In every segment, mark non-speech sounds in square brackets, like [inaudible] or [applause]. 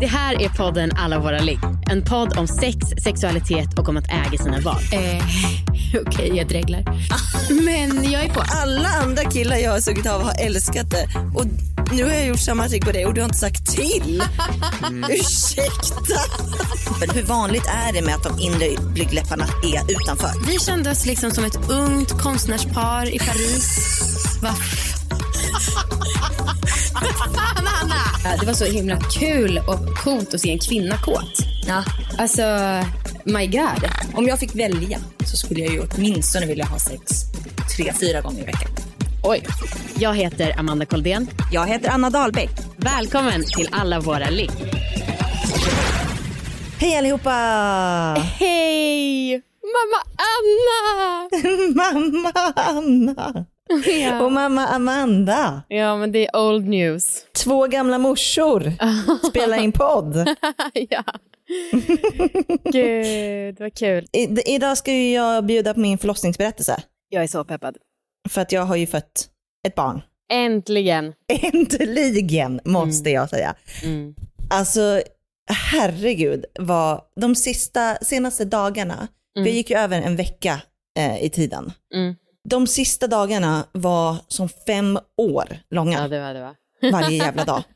Det här är podden Alla våra ligg. En podd om sex, sexualitet och om att äga sina val. Eh, [laughs] Okej, jag dreglar. Men jag är på. Alla andra killar jag har sugit av har älskat det. Och nu har jag gjort samma trick på dig och du har inte sagt till. Ursäkta. Men hur vanligt är det med att de inre blygdläpparna är utanför? Vi kände oss liksom som ett ungt konstnärspar i Paris. [laughs] Va? Fan, Anna! Det var så himla kul och coolt att se en kvinna kåt. Ja. Alltså, my god. Om jag fick välja så skulle jag ju åtminstone vilja ha sex tre, fyra gånger i veckan. Oj. Jag heter Amanda Koldén. Jag heter Anna Dahlbeck. Välkommen till Alla våra ligg. Hej allihopa! Hej! Mamma Anna! [laughs] mamma Anna [laughs] Ja. och mamma Amanda. Ja, men det är old news. Två gamla morsor [laughs] spelar in podd. [laughs] ja. Gud, vad kul. I, idag ska ju jag bjuda på min förlossningsberättelse. Jag är så peppad. För att jag har ju fött ett barn. Äntligen. Äntligen måste jag säga. Mm. Alltså herregud vad de sista, senaste dagarna, för jag gick ju över en vecka eh, i tiden. Mm. De sista dagarna var som fem år långa Ja, det var det va? varje jävla dag. [laughs]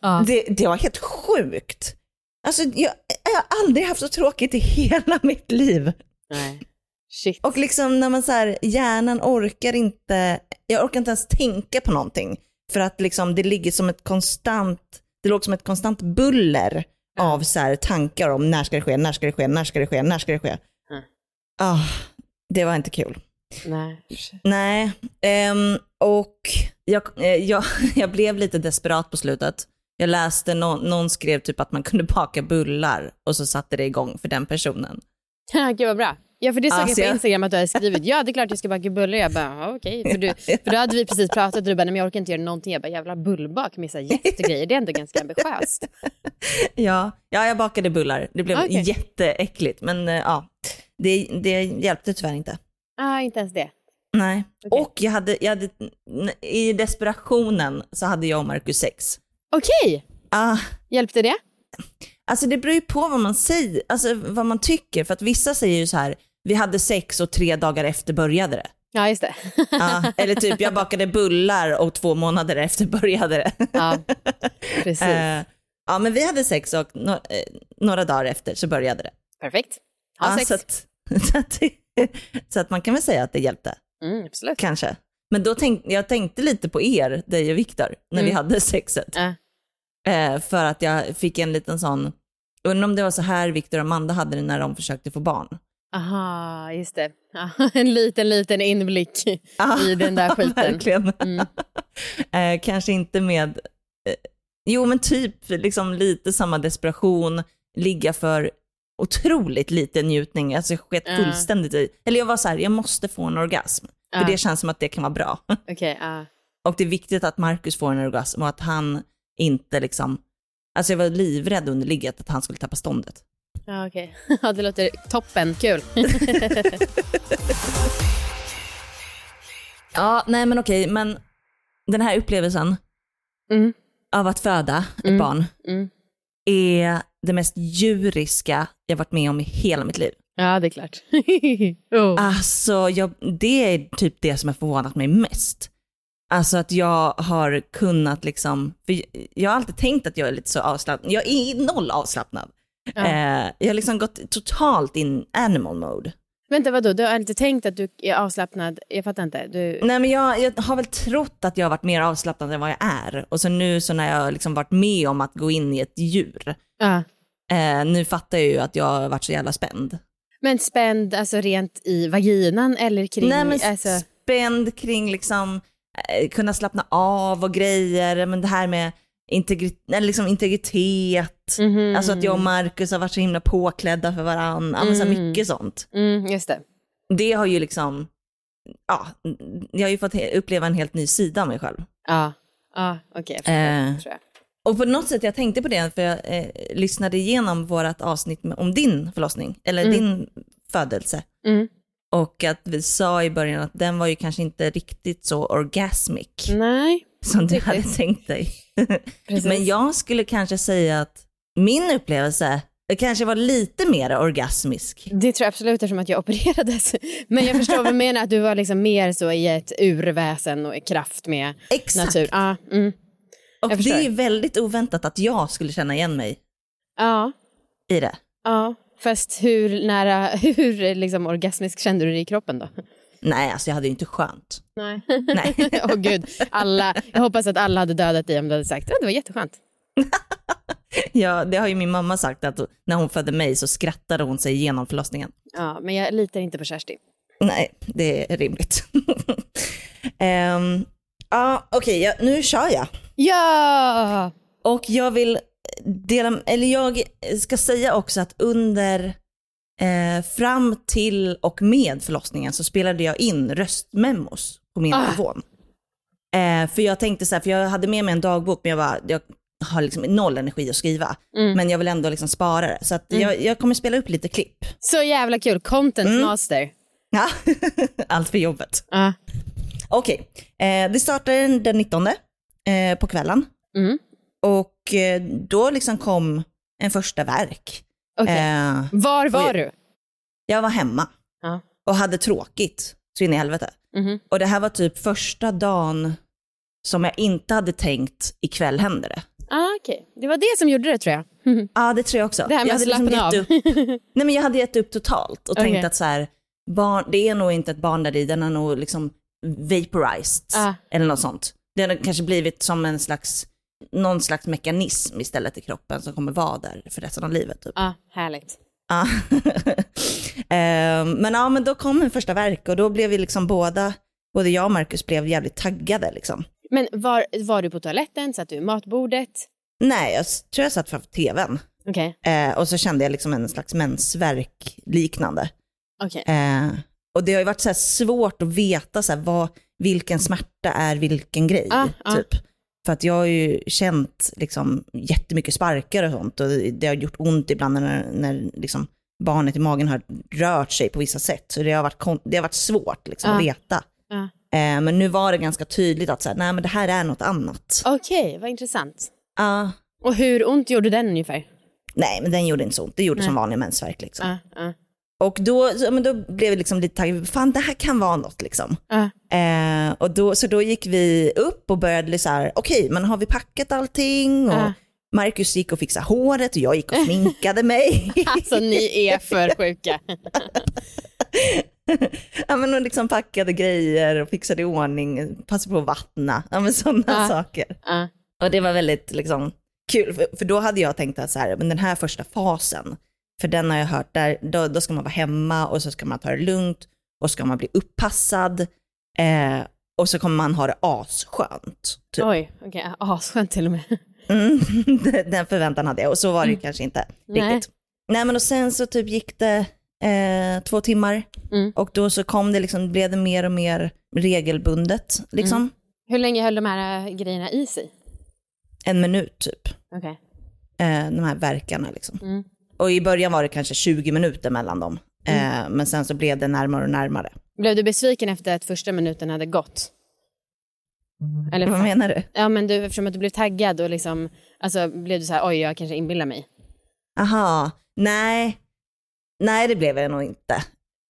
Ja. det, det var helt sjukt. Alltså jag, jag har aldrig haft så tråkigt i hela [laughs] mitt liv. Nej. Shit. Och liksom när man så här, hjärnan orkar inte, jag orkar inte ens tänka på någonting. För att liksom det ligger som ett konstant, det låg som ett konstant buller av så här tankar om när ska det ske, när ska det ske, när ska det ske, när ska det ske. Mm. Ah, det var inte kul. Nej. Nej, ehm, och jag, eh, jag, [laughs] jag blev lite desperat på slutet. Jag läste, någon, någon skrev typ att man kunde baka bullar och så satte det igång för den personen. [laughs] Gud vad bra. Ja, för det såg Alltså, jag på Instagram att du hade skrivit ja det är klart jag ska baka bullar. Jag bara okej. För, du, för då hade vi precis pratat och du bara nej, men jag orkar inte göra någonting. Jag bara jävla bullbak med så jättegrejer. Det är ändå ganska ambitiöst. [laughs] Ja, ja jag bakade bullar. Det blev Okej. jätteäckligt, men eh, ja, det, det hjälpte tyvärr inte. Ah, inte ens det. Nej. Okej. Och jag hade, jag hade, i desperationen så hade jag och Marcus sex. Okej, Ah, hjälpte det? alltså det beror ju på vad man säger, alltså vad man tycker. För att vissa säger ju så här, vi hade sex och tre dagar efter började det. Ja, just det. Ja, eller typ, jag bakade bullar och två månader efter började det. ja, [laughs] precis. Eh, ja, men vi hade sex och no, eh, några dagar efter så började det. Perfekt. Ha Ja, sex. [laughs] så, att, så, att, man kan väl säga att det hjälpte, Mm, absolut. kanske. Men då tänk, jag tänkte lite på er, dig och Viktor, när vi Mm. hade sexet. Ja. Eh, för att jag fick en liten sån, undrar om det var så här Viktor och Amanda hade det när de försökte få barn. Aha, just det. [laughs] En liten, liten inblick i den där skiten. [laughs] Verkligen. Mm. eh, kanske inte med, eh, jo men typ liksom lite samma desperation, ligga för otroligt lite njutning, alltså jag sket fullständigt i, eller jag var så här, jag måste få en orgasm, för det känns som att det kan vara bra. [laughs] Ja. Och det är viktigt att Marcus får en orgasm och att han inte liksom, alltså jag var livrädd under ligget att han skulle tappa ståndet. Ja, okej. [laughs] Ja, det låter toppen. Kul. [laughs] Ja, nej men okej, men den här upplevelsen Mm. av att föda ett Mm. barn Mm. Är det mest djuriska jag varit med om i hela mitt liv. Ja, det är klart. [laughs] oh. Alltså, jag, det är typ det som har förvånat mig mest. Alltså att jag har kunnat liksom, för jag har alltid tänkt att jag är lite så avslappnad. Jag är noll avslappnad. Ja. Eh, jag har liksom gått totalt in animal mode. Vänta, vadå? Du har inte tänkt att du är avslappnad? Jag fattar inte. Du... Nej men jag, jag har väl trott att jag har varit mer avslappnad än vad jag är. Och så nu så när jag liksom varit med om att gå in i ett djur, Ja. eh, nu fattar jag ju att jag har varit så jävla spänd. Men spänd alltså rent i vaginan eller kring... Nej men alltså... spänd kring liksom, eh, kunna slappna av och grejer, men det här med integri- eller liksom integritet, Mhm. alltså att jag och Marcus har varit så himla påklädda för varandra, mm. så mycket sånt. Mm, just det. Det har ju liksom, ja, jag har ju fått uppleva en helt ny sida av mig själv. Ja, ja okej. förstår, Eh. tror jag. Och på något sätt, jag tänkte på det, för jag eh, lyssnade igenom vårt avsnitt med, om din förlossning, eller Mm. din födelse. Mm. Och att vi sa i början att den var ju kanske inte riktigt så orgasmic Nej, som du riktigt. hade tänkt dig. [laughs] Men jag skulle kanske säga att min upplevelse kanske var lite mer orgasmisk. Det tror jag absolut eftersom att jag [laughs] opererades. Men jag förstår vad du menar, att du var liksom mer så i ett urväsen och i kraft med Exakt. natur. Ja, mm. och det är väldigt oväntat att jag skulle känna igen mig ja, i det. ja. Fast hur nära, [laughs] hur liksom orgasmisk kände du dig i kroppen då? Nej, alltså jag hade ju inte skönt. Nej. Nej. [laughs] Åh gud, alla, jag hoppas att alla hade dödat dig om du hade sagt att det var jätteskönt. [laughs] Ja, det har ju min mamma sagt att när hon födde mig så skrattade hon sig igenom förlossningen. Ja, men jag litar inte på Kersti. Nej, det är rimligt. um, [laughs] ja, okej, ja, nu kör jag. Ja! Och jag vill dela, eller jag ska säga också att under, eh, fram till och med förlossningen så spelade jag in röstmemos på min Ah. telefon. Eh, för jag tänkte så här, för jag hade med mig en dagbok men jag bara, jag har liksom noll energi att skriva. Mm. Men jag vill ändå liksom spara det. Så att jag, jag kommer spela upp lite klipp. Så jävla kul, content Mm. master. Ja, [laughs] allt för jobbet. Ja. Okej, eh, det startade den 19 eh, på kvällen. Mm. Och eh, då liksom kom en första verk. Okej. Eh, Var var oj. du? jag var hemma Ja. och hade tråkigt så in i helvete. Mhm. Och det här var typ första dagen som jag inte hade tänkt ikväll händer det. Ah, okej. Det var det som gjorde det tror jag. [laughs] Ja, det tror jag också. Det här med jag hade slappna av. upp, [laughs] Nej, men jag hade gett upp totalt och Okej. tänkt att så här, barn, det är nog inte ett barn där i, den har nog liksom vaporized Ah. eller något sånt. Det har kanske blivit som en slags, någon slags mekanism istället i kroppen som kommer vara där för resten av livet. Typ. ah, härligt. Ja. [laughs] Ehm, men ja, men då kom en första verk och då blev vi liksom båda, både jag och Marcus blev jävligt taggade liksom. Men var, var du på toaletten? Satt du i matbordet? Nej, jag tror jag satt framför tvn Okej. eh, och så kände jag liksom en slags mensvärk liknande. okej. Eh, och det har ju varit så svårt att veta så vad, vilken smärta är vilken grej. Ah, ah. För att jag har ju känt liksom, jättemycket sparkar och sånt och det har gjort ont ibland när, när liksom, barnet i magen har rört sig på vissa sätt. Så det har varit, det har varit svårt liksom, att Ah. veta. Ah. Eh, men nu var det ganska tydligt att så här, nej, men det här är något annat. Okej, vad intressant. Ah, Och hur ont gjorde den ungefär? nej, men den gjorde inte så ont. Det gjorde som Nej. vanlig mensvärk. Liksom. Ah, Och då, så, men då blev vi liksom lite taggade, fan det här kan vara något liksom. ah. Eh, och då, så då gick vi upp och började så här, okej, men har vi packat allting? Och Ja. Marcus gick och fixade håret och jag gick och sminkade mig. [laughs] Alltså ni är för sjuka. [laughs] ja, men och liksom packade grejer och fixade i ordning, passade på att vattna, ja, men sådana Ja. saker. Och det var väldigt liksom, kul, för, för då hade jag tänkt att så här, men den här första fasen, för den har jag hört, där, då, då ska man vara hemma och så ska man ta det lugnt och ska man bli uppassad eh, och så kommer man ha det asskönt. Typ. Oj, okej. Asskönt till och med. [laughs] Mm, [laughs] den förväntan hade jag och så var det ju kanske inte Nej. riktigt. Nej men och sen så typ gick det eh, två timmar Mm. och då så kom det liksom, blev det mer och mer regelbundet liksom. Hur länge höll de här äh, grejerna i sig? En minut typ, Okej. eh, de här verkarna liksom. Mm. Och i början var det kanske 20 minuter mellan dem. Eh, men sen så blev det närmare och närmare. Blev du besviken efter att första minuten hade gått? Eller, Vad menar du? Ja, men du, eftersom att du blev taggad och liksom, alltså blev du så här, oj, jag kanske inbillar mig. Aha, nej. Nej det blev jag nog inte.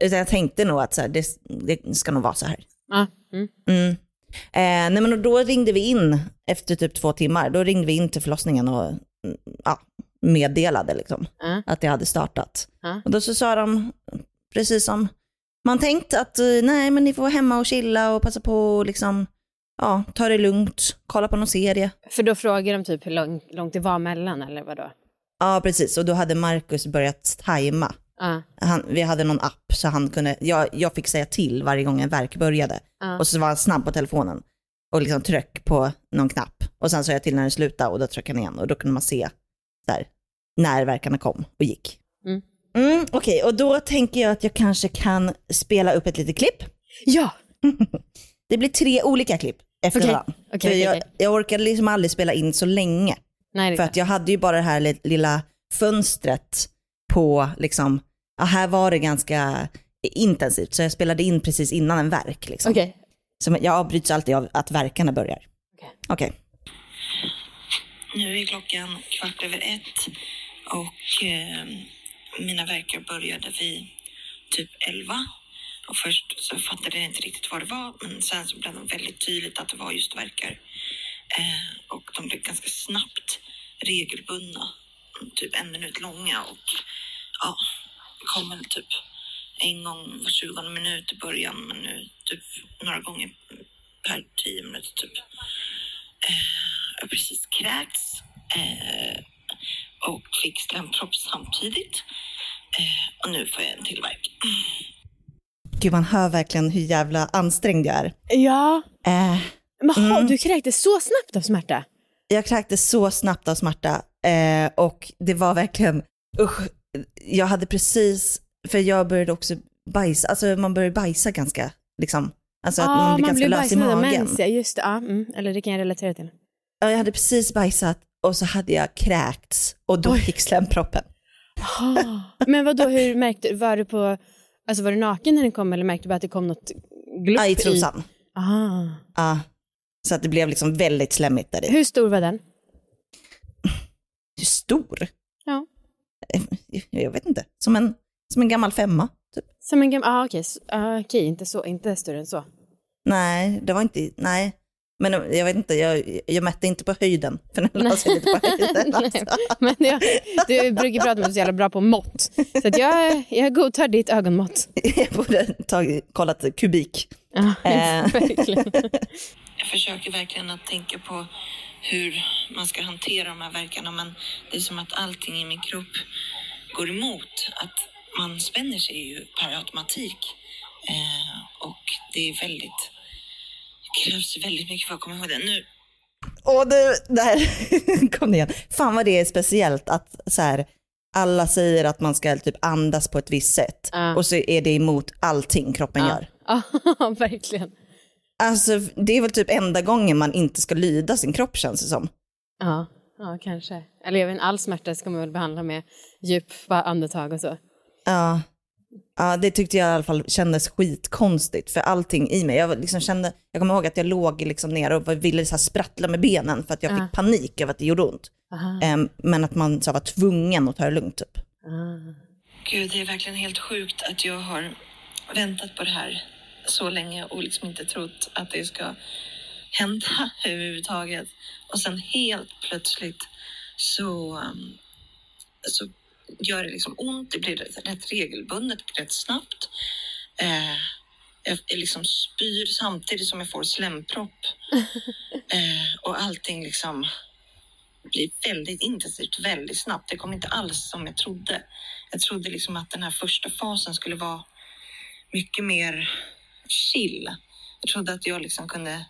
Utan jag tänkte nog att så här, det, det ska nog vara så här. Ja. Mm. Mm. Eh, nej men då ringde vi in efter typ två timmar. Då ringde vi in till förlossningen och mm, ja, meddelade liksom Ja. att det hade startat. Ja. Och då så sa de, precis som man tänkt att eh, nej men ni får vara hemma och chilla och passa på och liksom, ja, ta det lugnt, kolla på någon serie. För då frågar de typ hur lång, långt det var mellan eller vadå? Ja precis, och då hade Marcus börjat tajma. Ja. Han, vi hade någon app så han kunde, jag, jag fick säga till varje gång en verk började. Ja. Och så var han snabb på telefonen. och liksom tryck på någon knapp. Och sen sa jag till när den slutade och då tryckte han igen och då kunde man se där, när verkarna kom och gick. Mm. Mm, Okej, och då tänker jag att jag kanske kan spela upp ett litet klipp. Ja! [laughs] Det blir tre olika klipp efter Okej, varandra. För okej, jag, jag orkade liksom aldrig spela in så länge. Nej, För att jag hade ju bara det här li- lilla fönstret på, liksom, ja, här var det ganska intensivt. Så jag spelade in precis innan en verk. Liksom. Så jag avbryts alltid av att verkarna börjar. Okej. Nu är klockan kvart över ett och eh, mina verkar började vid typ elva. Och först så fattade jag inte riktigt vad det var, men sen så blev det väldigt tydligt att det var just verkar. Eh, och de blev ganska snabbt regelbundna, typ en minut långa och ja, kom väl typ en gång var 20 minut i början, men nu typ några gånger per tio minuter typ. Eh, jag har precis kräkts eh, och fick slempropp samtidigt. Eh, och nu får jag en till värk. Gud, man hör verkligen hur jävla ansträngd jag är. Ja. Eh, Men ha, Mm. du kräktes så snabbt av smärta? jag kräktes så snabbt av smärta eh, och det var verkligen, usch, jag hade precis, för jag började också bajsa, alltså man börjar bajsa ganska, liksom, alltså att man blir ganska lös i magen. mens, ja, just det. Ja, mm. Eller det kan jag relatera till. Ja, jag hade precis bajsat och så hade jag kräkts och då Oj. gick slemproppen. Ah. Men vad då, hur märkte var du på, alltså var du naken när den kom eller märkte du bara att det kom något glupp Ja, i trosan. Ah. Ja. Så att det blev liksom väldigt slemmigt där i. Hur stor var den? Hur stor? Ja. Jag vet inte. Som en, som en gammal femma. Typ. Som en gammal, ah, okej, S- ah, okej, inte, så, inte större än så. Nej, det var inte, nej. Men jag vet inte, jag, jag mätte inte på höjden. För den la sig lite på [laughs] höjden. Alltså. [laughs] Men jag, du brukar prata om att du är så jävla bra på mått. Så att jag, jag godtar ditt ögonmått. [laughs] Jag borde tagit, kollat kubik. Ja, Eh. verkligen. Jag försöker verkligen att tänka på hur man ska hantera de här verkarna men det är som att allting i min kropp går emot. Att man spänner sig ju per automatik. Eh, och det är väldigt, det krävs väldigt mycket för att komma ihåg det. Nu Och det, där [laughs] kom det igen. Fan vad det är speciellt att så här, alla säger att man ska typ andas på ett visst sätt. Ja. Och så är det emot allting kroppen gör. Ja, [laughs] verkligen. Alltså det är väl typ enda gången man inte ska lyda sin kropp känns det som. Ja, ja, kanske. Eller jag vet all smärta ska man väl behandla med djupa andetag och så. Ja. Ja, det tyckte jag i alla fall kändes skitkonstigt för allting i mig. Jag, liksom kände, jag kommer ihåg att jag låg liksom ner och ville så här sprattla med benen för att jag Ja. fick panik över att det gjorde ont. Aha. Em, men att man så var tvungen att ta det lugnt typ. Ah. Gud, det är verkligen helt sjukt att jag har väntat på det här så länge och liksom inte trott att det ska hända [laughs] överhuvudtaget. Och sen helt plötsligt så, um, så gör det liksom ont. Det blir rätt, regelbundet, rätt snabbt. Eh, jag liksom spyr samtidigt som jag får slempropp. [laughs] Eh, och allting liksom blir väldigt intensivt väldigt snabbt. Det kom inte alls som jag trodde. Jag trodde liksom att den här första fasen skulle vara mycket mer chill. Jag trodde att jag liksom kunde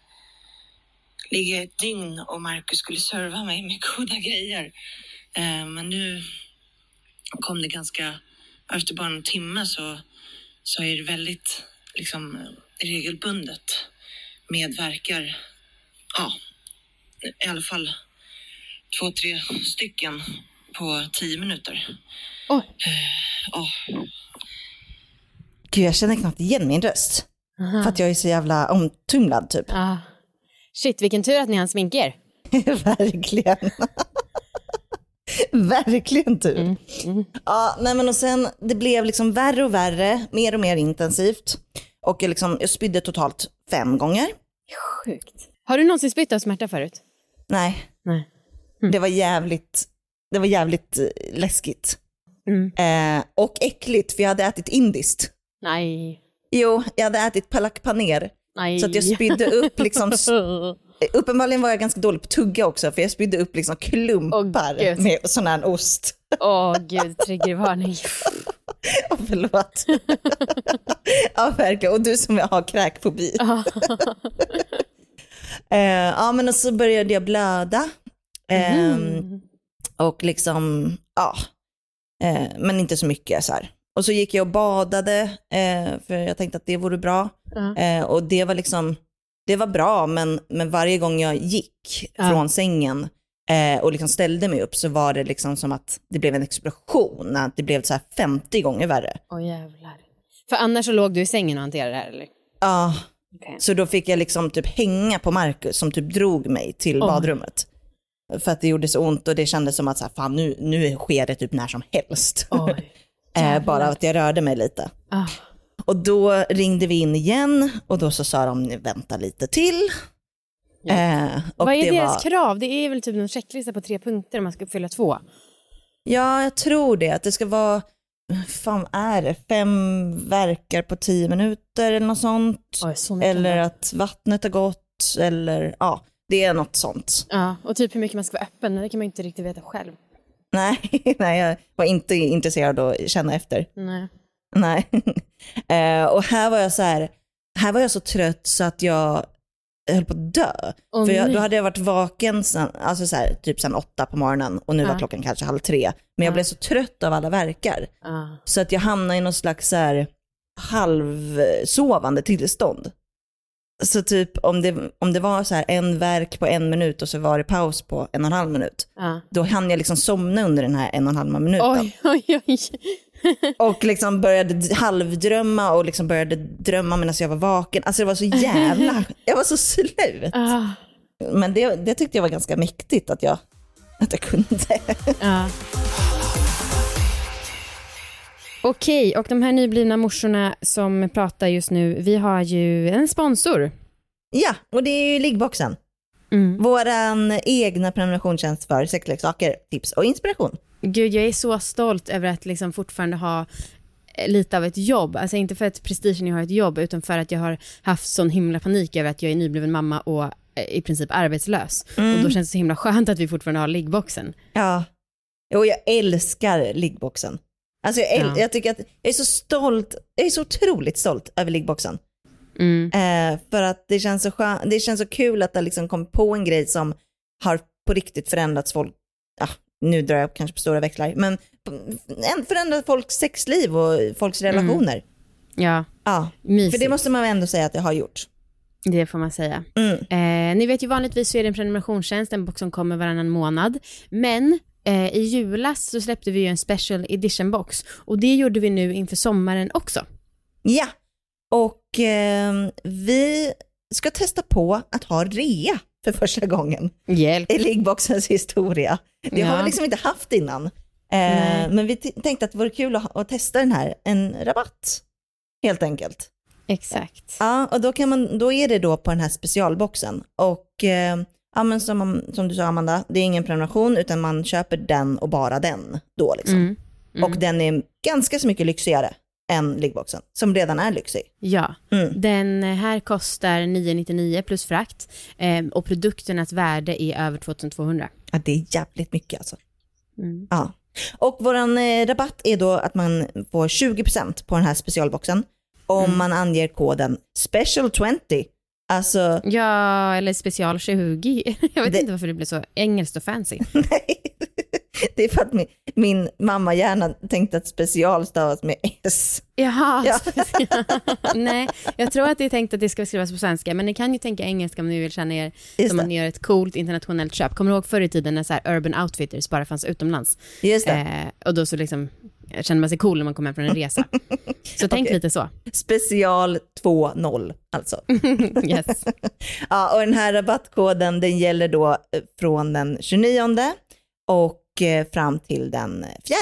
ligga ett dygn och Marcus skulle serva mig med goda grejer. Eh, men nu kom det ganska, efter bara en timme så, så är det väldigt liksom regelbundet med verkar. Ja, i alla fall två, tre stycken på tio minuter. Oj. Ja, Gud, jag känner knappt igen min röst. Aha. För att jag är så jävla omtumlad typ. Ah. Shit, vilken tur att ni hann sminka er. [laughs] Verkligen. [laughs] Verkligen tur. Mm, Ja, nej men och sen, det blev liksom värre och värre, mer och mer intensivt. Och jag, liksom, jag spydde totalt fem gånger. Sjukt. Har du någonsin spytt av smärta förut? Nej, Nej. det var jävligt, det var jävligt eh, läskigt. Mm. Eh, och äckligt, för jag hade ätit indiskt. Nej. Jo, jag hade ätit palak paner. Nej. Så att jag spydde upp liksom, [laughs] uppenbarligen var jag ganska dålig på tugga också, för jag spydde upp liksom klumpar Gud. med sån här ost. Åh gud, triggervarning. [laughs] Oh, förlåt. [laughs] ja, verkligen. Och du som har kräkfobi. [laughs] Eh, ja men och så började jag blöda. Ehm, Mm. Och liksom, ja, eh, men inte så mycket så här. Och så gick jag och badade, eh, för jag tänkte att det vore bra. Eh, och det var liksom, det var bra, men, men varje gång jag gick Ja. från sängen eh, och liksom ställde mig upp så var det liksom som att det blev en explosion, att det blev så här 50 gånger värre. Åh jävlar. För annars så låg du i sängen och hanterade det här eller? Ja, Okej. så då fick jag liksom typ hänga på Marcus som typ drog mig till Oj. badrummet. För att det gjorde så ont och det kändes som att så här, fan, nu, nu sker det typ när som helst. Oj. [laughs] eh, bara att jag rörde mig lite. Ah. Och då ringde vi in igen och då så sa de vänta lite till. Eh, och Vad är det deras var, krav? Det är väl typ en checklista på tre punkter om man ska uppfylla två? Ja, jag tror det. Att det ska vara, fan är det, fem verkar på tio minuter eller något sånt. Oj, så. Eller att vattnet har gått, eller ja, det är något sånt. Ja, och typ hur mycket man ska vara öppen, det kan man inte riktigt veta själv. [laughs] Nej, nej jag var inte intresserad att känna efter. Nej. Nej. [laughs] eh, och här var jag så här, här var jag så trött så att jag höll på att dö. Åh, För jag, då hade jag varit vaken sen, alltså så här, typ sen åtta på morgonen och nu var Ja. klockan kanske halv tre. Men jag Ja. blev så trött av alla verkar. Ja. Så att jag hamnade i någon slags så här, halvsovande tillstånd. Så typ om det, om det var så här en verk på en minut och så var det paus på en och en halv minut, Ja. då hann jag liksom somna under den här en och en halv minuten. Oj, oj, oj. [laughs] Och liksom började halvdrömma och liksom började drömma medan jag var vaken. Alltså det var så jävla, [laughs] jag var så slut. Ah, Men det, det tyckte jag var ganska mäktigt att jag, att jag kunde. ja. [laughs] Okej, och de här nyblivna morsorna som pratar just nu, vi har ju en sponsor. Ja, och det är ju liggboxen. Mm. Våran egna prenumerationstjänst för sexleksaker, tips och inspiration. Gud, jag är så stolt över att liksom fortfarande ha eh, lite av ett jobb. Alltså inte för att prestigen jag har ett jobb, utan för att jag har haft sån himla panik över att jag är nybliven mamma och eh, i princip arbetslös. Och då känns det så himla skönt att vi fortfarande har liggboxen. Ja, och jag älskar liggboxen. Alltså jag, Ja. jag tycker att jag är så stolt, jag är så otroligt stolt över liggboxen. Mm. Eh, för att det känns, så skön, det känns så kul att det liksom kom på en grej som har på riktigt förändrats folk, ja, nu drar jag kanske på stora växlar, men en- förändrat folks sexliv och folks relationer. Ja, Ja, mysigt. för det måste man ändå säga att det har gjort. Det får man säga. Mm. Eh, ni vet ju vanligtvis så är det en prenumerationstjänst, en box som kommer varannan månad. Men eh, i julas så släppte vi ju en special edition box och det gjorde vi nu inför sommaren också. Ja, och eh, vi ska testa på att ha rea för första gången Hjälp. i liggboxens historia. Det har Ja. vi liksom inte haft innan. Eh, men vi tänkte att det vore kul att, att testa den här, en rabatt helt enkelt. Exakt. Ja, och då, kan man, då är det då på den här specialboxen. Och eh, ja, men som, som du sa Amanda, det är ingen prenumeration utan man köper den och bara den då liksom. Mm. Mm. Och den är ganska så mycket lyxigare än liggboxen, som redan är lyxig. Ja, Mm. den här kostar 999 plus frakt eh, och produkternas värde är över 2200. Ja, det är jävligt mycket alltså. Mm. Ja. Och våran eh, rabatt är då att man får 20% på den här specialboxen om Mm. man anger koden special20. Alltså, Ja, eller special 20. [laughs] Jag vet Det- inte varför det blev så engelskt och fancy. [laughs] nej. [laughs] Det är för att min, min mamma gärna tänkte att special stavas med S. Jaha, [laughs] Ja. nej, jag tror att det är tänkt att det ska skrivas på svenska, men ni kan ju tänka engelska om ni vill känna er Just som det. man gör ett coolt internationellt köp. Kommer du ihåg förr i tiden när så här Urban Outfitters bara fanns utomlands? Just det. Eh, och då så liksom kände man sig cool när man kom hem från en resa. [laughs] Så tänk lite så. Special 2.0 alltså. Yes. Ja, och den här rabattkoden den gäller då eh, från den 29 och fram till den 4,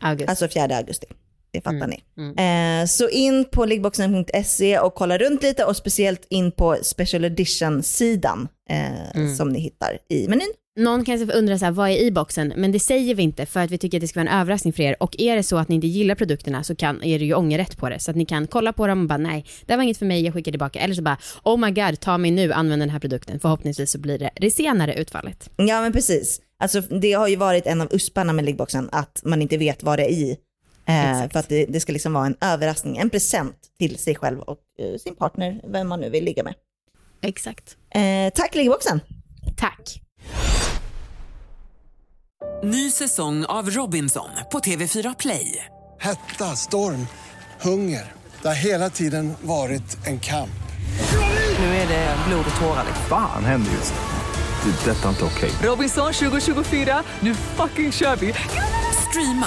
August. alltså 4 augusti. Det fattar Mm, ni. mm. Eh, så in på liggboxen.se och kolla runt lite och speciellt in på special edition-sidan eh, Mm. som ni hittar i menyn. Någon kanske undrar så här, vad är i boxen? Men det säger vi inte för att vi tycker att det ska vara en överraskning för er. Och är det så att ni inte gillar produkterna så kan, är det ju ångerrätt på det. Så att ni kan kolla på dem och bara nej, det var inget för mig, jag skickar tillbaka. Eller så bara, oh my god, ta mig nu, använd den här produkten. Förhoppningsvis så blir det det senare utfallet. Ja men precis. Alltså, det har ju varit en av usparna med liggboxen att man inte vet vad det är i. Eh, för att det, det ska liksom vara en överraskning, en present till sig själv och eh, sin partner, vem man nu vill ligga med. Exakt. Eh, tack Liggeboxen. Tack. Ny säsong av Robinson på TV4 Play. Hetta, storm, hunger. Det har hela tiden varit en kamp. Nu är det blod och tårar. liksom. Fan händer just nu. Det. är Detta är inte okej. Robinson 2024, nu fucking kör vi! Streama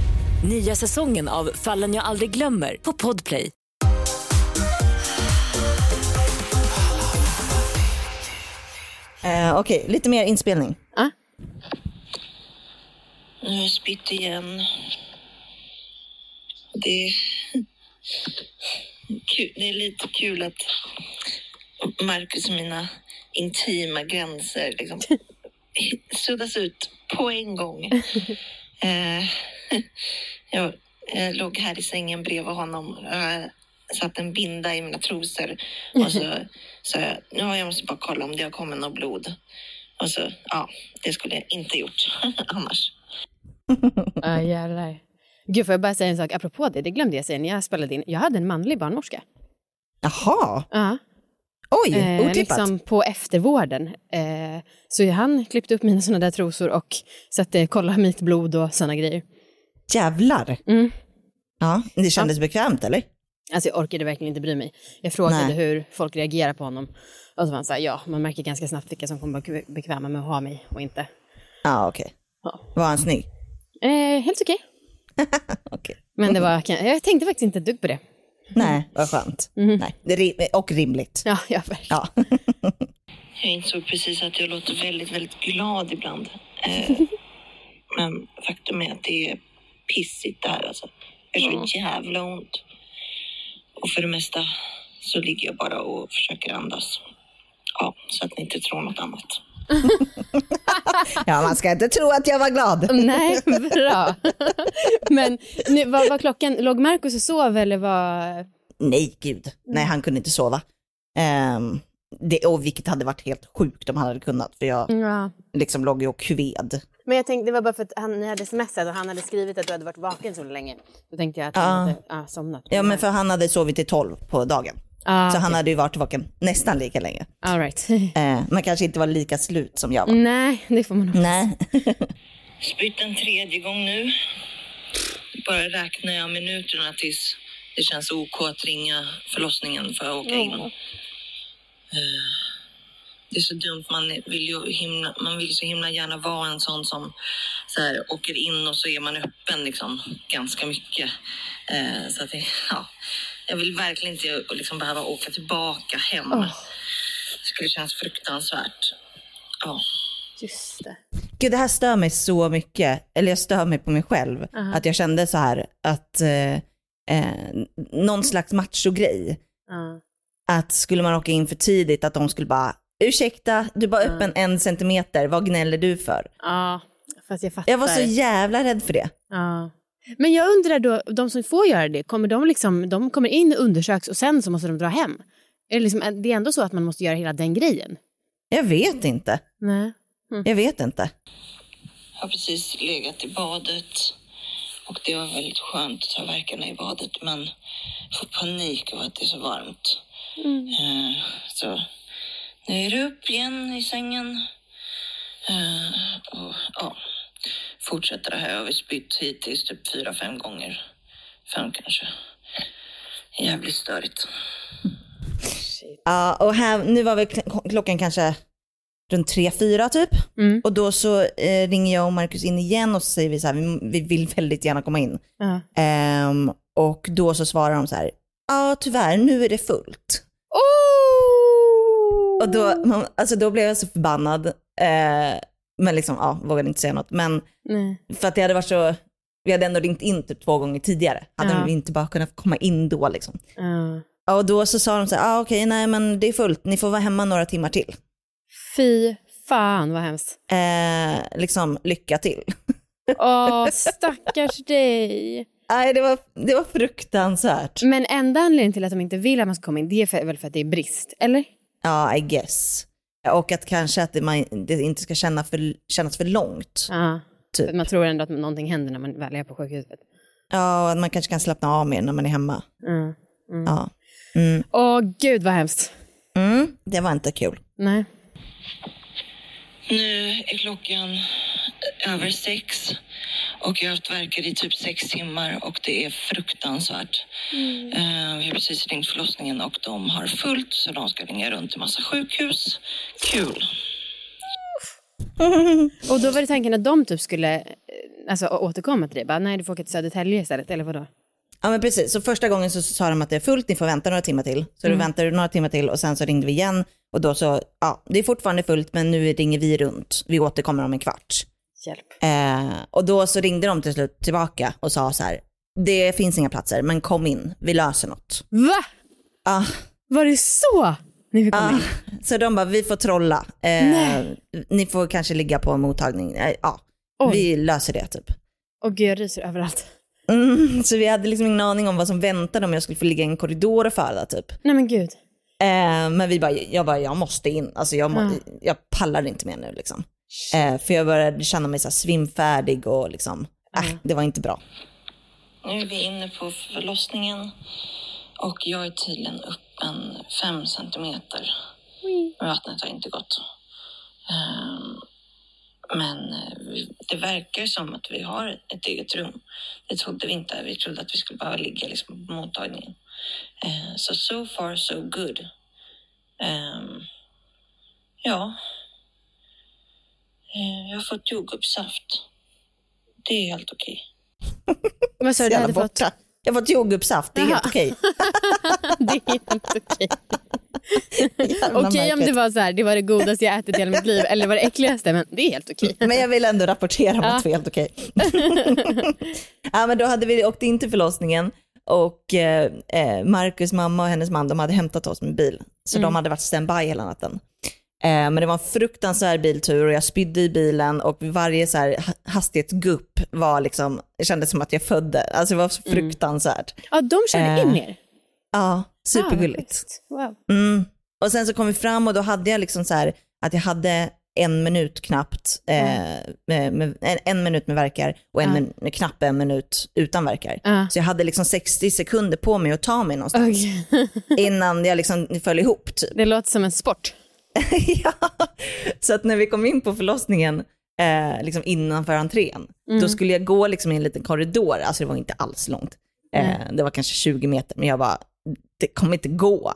Nya säsongen av Fallen jag aldrig glömmer på Podplay. Eh, Okej, lite mer inspelning. Nu har jag spytt igen. Det är, kul, det är lite kul att Marcus och mina intima gränser liksom [laughs] suddas ut på en gång. Eh, [laughs] jag, jag låg här i sängen bredvid honom. Jag satt en binda i mina trosor och så [laughs] sa jag, ja, jag måste bara kolla om det har kommit något blod. Och så, ja, det skulle jag inte gjort [laughs] annars. Ja, jävlar. Gud, får jag bara säga en sak apropå det? Det glömde jag säga när jag spelade in. Jag hade en manlig barnmorska. Jaha, Ja. Oj, Eh, otippat. liksom på eftervården. Eh, så han klippte upp mina såna där trosor och satte kolla mitt blod och såna grejer. Jävlar. Mm. Ja, det kändes bekvämt eller? Alltså jag orkade verkligen inte bry mig. Jag frågade Nej. hur folk reagerar på honom. Och så var han så här, ja, man märker ganska snabbt vilka som kommer vara bekväma med att ha mig och inte. Ja, okej. Ja. Var han snygg? Eh, helt okej. [laughs] Okej. Men det var, jag tänkte faktiskt inte ett dugg på det. Nej, vad skönt. Nej, det är rim- och rimligt. Ja, ja verkligen. Ja. Jag insåg precis att jag låter väldigt, väldigt glad ibland. Eh, [laughs] men faktum är att det är pissigt där alltså. Jag har så jävla ont. Och för det mesta så ligger jag bara och försöker andas. Ja, så att ni inte tror något annat. [laughs] ja, man ska inte tro att jag var glad. [laughs] Nej, bra. Men nu, vad var klockan? Låg Markus och sov eller var... Nej, gud. Nej, han kunde inte sova. Ehm, det, och vilket hade varit helt sjukt om han hade kunnat, för jag Ja. liksom låg ju och kved. Men jag tänkte, det var bara för att han, ni hade smsat och han hade skrivit att du hade varit vaken så länge. Då tänkte jag att han Ja. hade ja, somnat. Ja, men för han hade sovit till 12 på dagen. Ah, så han okej. hade ju varit vaken nästan lika länge. All right. [laughs] Eh, men kanske inte var lika slut som jag var. Nej, det får man nog. Nej. [laughs] Spytt en tredje gång nu. Bara räknar jag minuterna tills det känns OK att ringa förlossningen för att åka in. Eh, Det är så dumt, man vill ju himla, man vill så himla gärna vara en sån som så här, åker in och så är man öppen liksom ganska mycket. Eh, så att det, ja, jag vill verkligen inte liksom behöva åka tillbaka hem. Det skulle kännas fruktansvärt. Ja. Just det. Gud, det här stör mig så mycket. Eller jag stör mig på mig själv. Aha. Att jag kände så här att eh, eh, någon slags machogrej. Ja. Att skulle man åka in för tidigt, att de skulle bara, ursäkta, du är bara öppen en centimeter, vad gnäller du för? ja, fast jag fattar. Jag var så jävla rädd för det. Ja. Men jag undrar då, de som får göra det, kommer de liksom, de kommer in, undersöks och sen så måste de dra hem? Är det, liksom, det är ändå så att man måste göra hela den grejen? Jag vet inte. Nej. Jag vet inte. har precis legat i badet och det var väldigt skönt att ta verkarna i badet men jag får panik av att det är så varmt. Eh, så nu är det upp igen i sängen. Eh, och ja, fortsätter det här. Jag har väl spytt hittills typ fyra, fem gånger. Fem kanske. Jävligt störigt. [laughs] Ja, och här, nu var väl kl- klockan kanske runt tre, fyra typ. Mm. Och då så eh, ringer jag och Marcus in igen och så säger vi så här, vi, vi vill väldigt gärna komma in. Ja. Ehm, och då så svarar de så här, ja tyvärr, nu är det fullt. Oh! Och då, man, alltså då blev jag så förbannad. Eh, men liksom, ja, vågade inte säga något. Men Nej. för att det hade varit så, vi hade ändå ringt in typ två gånger tidigare. Hade Ja. vi inte bara kunnat komma in då liksom. Ja. Ja, Och då så sa de så här, ah, okej, nej men det är fullt, ni får vara hemma några timmar till. Fy fan vad hemskt. Eh, liksom, lycka till. Åh, stackars dig. Nej, det var, det var fruktansvärt. Men enda anledningen till att de inte vill att man ska komma in, det är för, väl för att det är brist, eller? Ja, I guess. Och att kanske att man, det inte ska känna för, kännas för långt. Ja. Typ. För man tror ändå att någonting händer när man väl är på sjukhuset. Ja, och att man kanske kan slappna av mer när man är hemma. Mm. Mm. Ja. Mm. Åh gud vad hemskt. Mm, det var inte kul. Nej. Nu är klockan över sex och jag har haft verkar i typ sex timmar och det är fruktansvärt. Eh, vi har precis ringt förlossningen och de har fullt så de ska ringa runt till massa sjukhus. Kul! [laughs] Och då var det tanken att de typ skulle eh, alltså, återkomma till det. Bara, nej, du får åka till Södertälje istället, eller vadå? Ja men precis, så första gången så sa de att det är fullt, ni får vänta några timmar till. Så Mm. då väntade du några timmar till och sen så ringde vi igen och då så, ja det är fortfarande fullt men nu ringer vi runt, vi återkommer om en kvart. Hjälp. Eh, och då så ringde de till slut tillbaka och sa så här, det finns inga platser men kom in, vi löser något. Va? Ja. Var det så ni fick komma Ja, in? [laughs] så de bara, vi får trolla. Eh, ni får kanske ligga på mottagning. Eh, ja, Oj. vi löser det typ. Och gud, jag ryser överallt. Mm, så vi hade liksom ingen aning om vad som väntade om jag skulle få ligga i en korridor och föda typ. Nej men gud. Eh, men vi bara, jag bara, jag måste in. Alltså jag, må, Ja. jag pallar inte mer nu liksom. Eh, för jag började känna mig så här svimfärdig och liksom, äh, det var inte bra. Nu är vi inne på förlossningen och jag är tydligen öppen fem centimeter. Vattnet har inte gått. Ehm, men eh, det verkar som att vi har ett eget rum. Det trodde vi inte. Vi trodde att vi skulle behöva ligga liksom på mottagningen. Eh, Så so far so good. Ehm, ja. Eh, Jag har fått jordgubbssaft. Det är helt okej. [laughs] Vad sa Så du? Jag har fått jordgubbssaft, det är helt okej. [laughs] det är helt okej. [laughs] Okej om märkligt. det var så här, det var det godaste jag ätit i hela mitt liv, eller var det äckligaste, men det är helt okej. Men jag vill ändå rapportera om Ja. att det är helt okej. ja, men då hade vi åkt in till förlossningen och eh, eh, Marcus mamma och hennes man de hade hämtat oss med bil. Så Mm. de hade varit standby hela natten. Eh, men det var en fruktansvärd biltur och jag spydde i bilen och varje så här ha- hastighetsgupp var liksom, det kändes som att jag födde. Alltså det var så Mm. fruktansvärt. Ja, de körde Eh, in er? Ja, Ah, supergulligt. schysst. Wow. Mm. Och sen så kom vi fram och då hade jag liksom så här att jag hade en minut knappt, eh, med, med, en, en minut med verkar och en Ja. min, knapp en minut utan verkar. Ja. Så jag hade liksom 60 sekunder på mig att ta mig någonstans Okej. [laughs] innan jag liksom föll ihop typ. Det låter som en sport. [laughs] ja. Så att när vi kom in på förlossningen, eh, liksom innanför entrén, Mm. då skulle jag gå liksom i en liten korridor, alltså det var inte alls långt. Eh, det var kanske 20 meter, men jag bara, det kommer inte gå.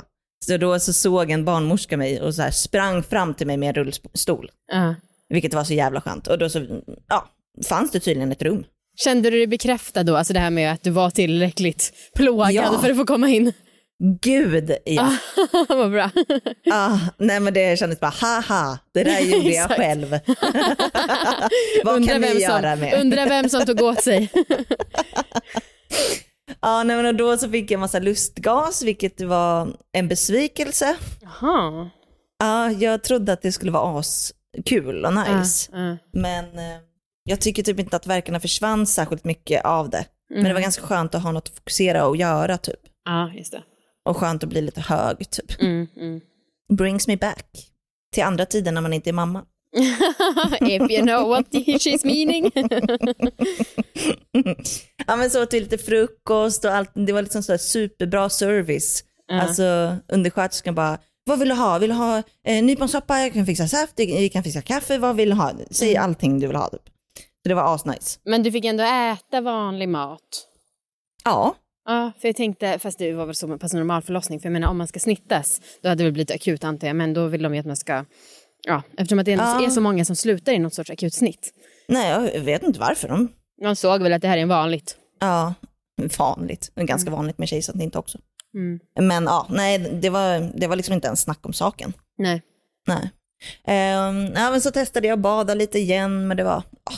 Så då så såg en barnmorska mig och så här sprang fram till mig med en rullstol, Ja. vilket var så jävla skönt. Och då så, ja, fanns det tydligen ett rum. Kände du dig bekräftad då, alltså det här med att du var tillräckligt plågad Ja. för att få komma in? Gud, ja. [laughs] Vad bra. Ah, nej men det kändes bara, haha, det där [laughs] gjorde jag själv. [laughs] Vad Undrar kan vi göra som, med? Undrar vem som tog åt sig. Ja, nej, men då så fick jag massa lustgas, vilket var en besvikelse. Jaha. Ja, jag trodde att det skulle vara askul och nice. Ja, ja. Men eh, jag tycker typ inte att verkarna försvann särskilt mycket av det. Men det var Mm. ganska skönt att ha något att fokusera och göra typ. Ja, just det. Och skönt att bli lite hög typ. Mm, mm. Brings me back. Till andra tider när man inte är mamma. If you know what she's meaning. [laughs] ja men så åt vi lite frukost och allt. Det var liksom så superbra service. Ja. Alltså undersköterskan bara, vad vill du ha? Vill du ha eh, nyponsoppa? Jag kan fixa saft, vi kan fixa kaffe, vad vill du ha? Säg Mm. allting du vill ha typ. Så det var asnice. Men du fick ändå äta vanlig mat. Ja. Ja, för jag tänkte, fast det var väl så pass normal förlossning, för jag menar om man ska snittas, då hade det väl blivit akut antar jag, men då vill de ju att man ska, ja, eftersom att det Ja. är så många som slutar i något sorts akut snitt. Nej, jag vet inte varför. De... De såg väl att det här är vanligt. Ja, vanligt. Ganska vanligt med kejsarsnitt också. Mm. Men ja, nej, det var, det var liksom inte ens snack om saken. Nej. Nej. Ehm, ja, men så testade jag att bada lite igen, men det var ah,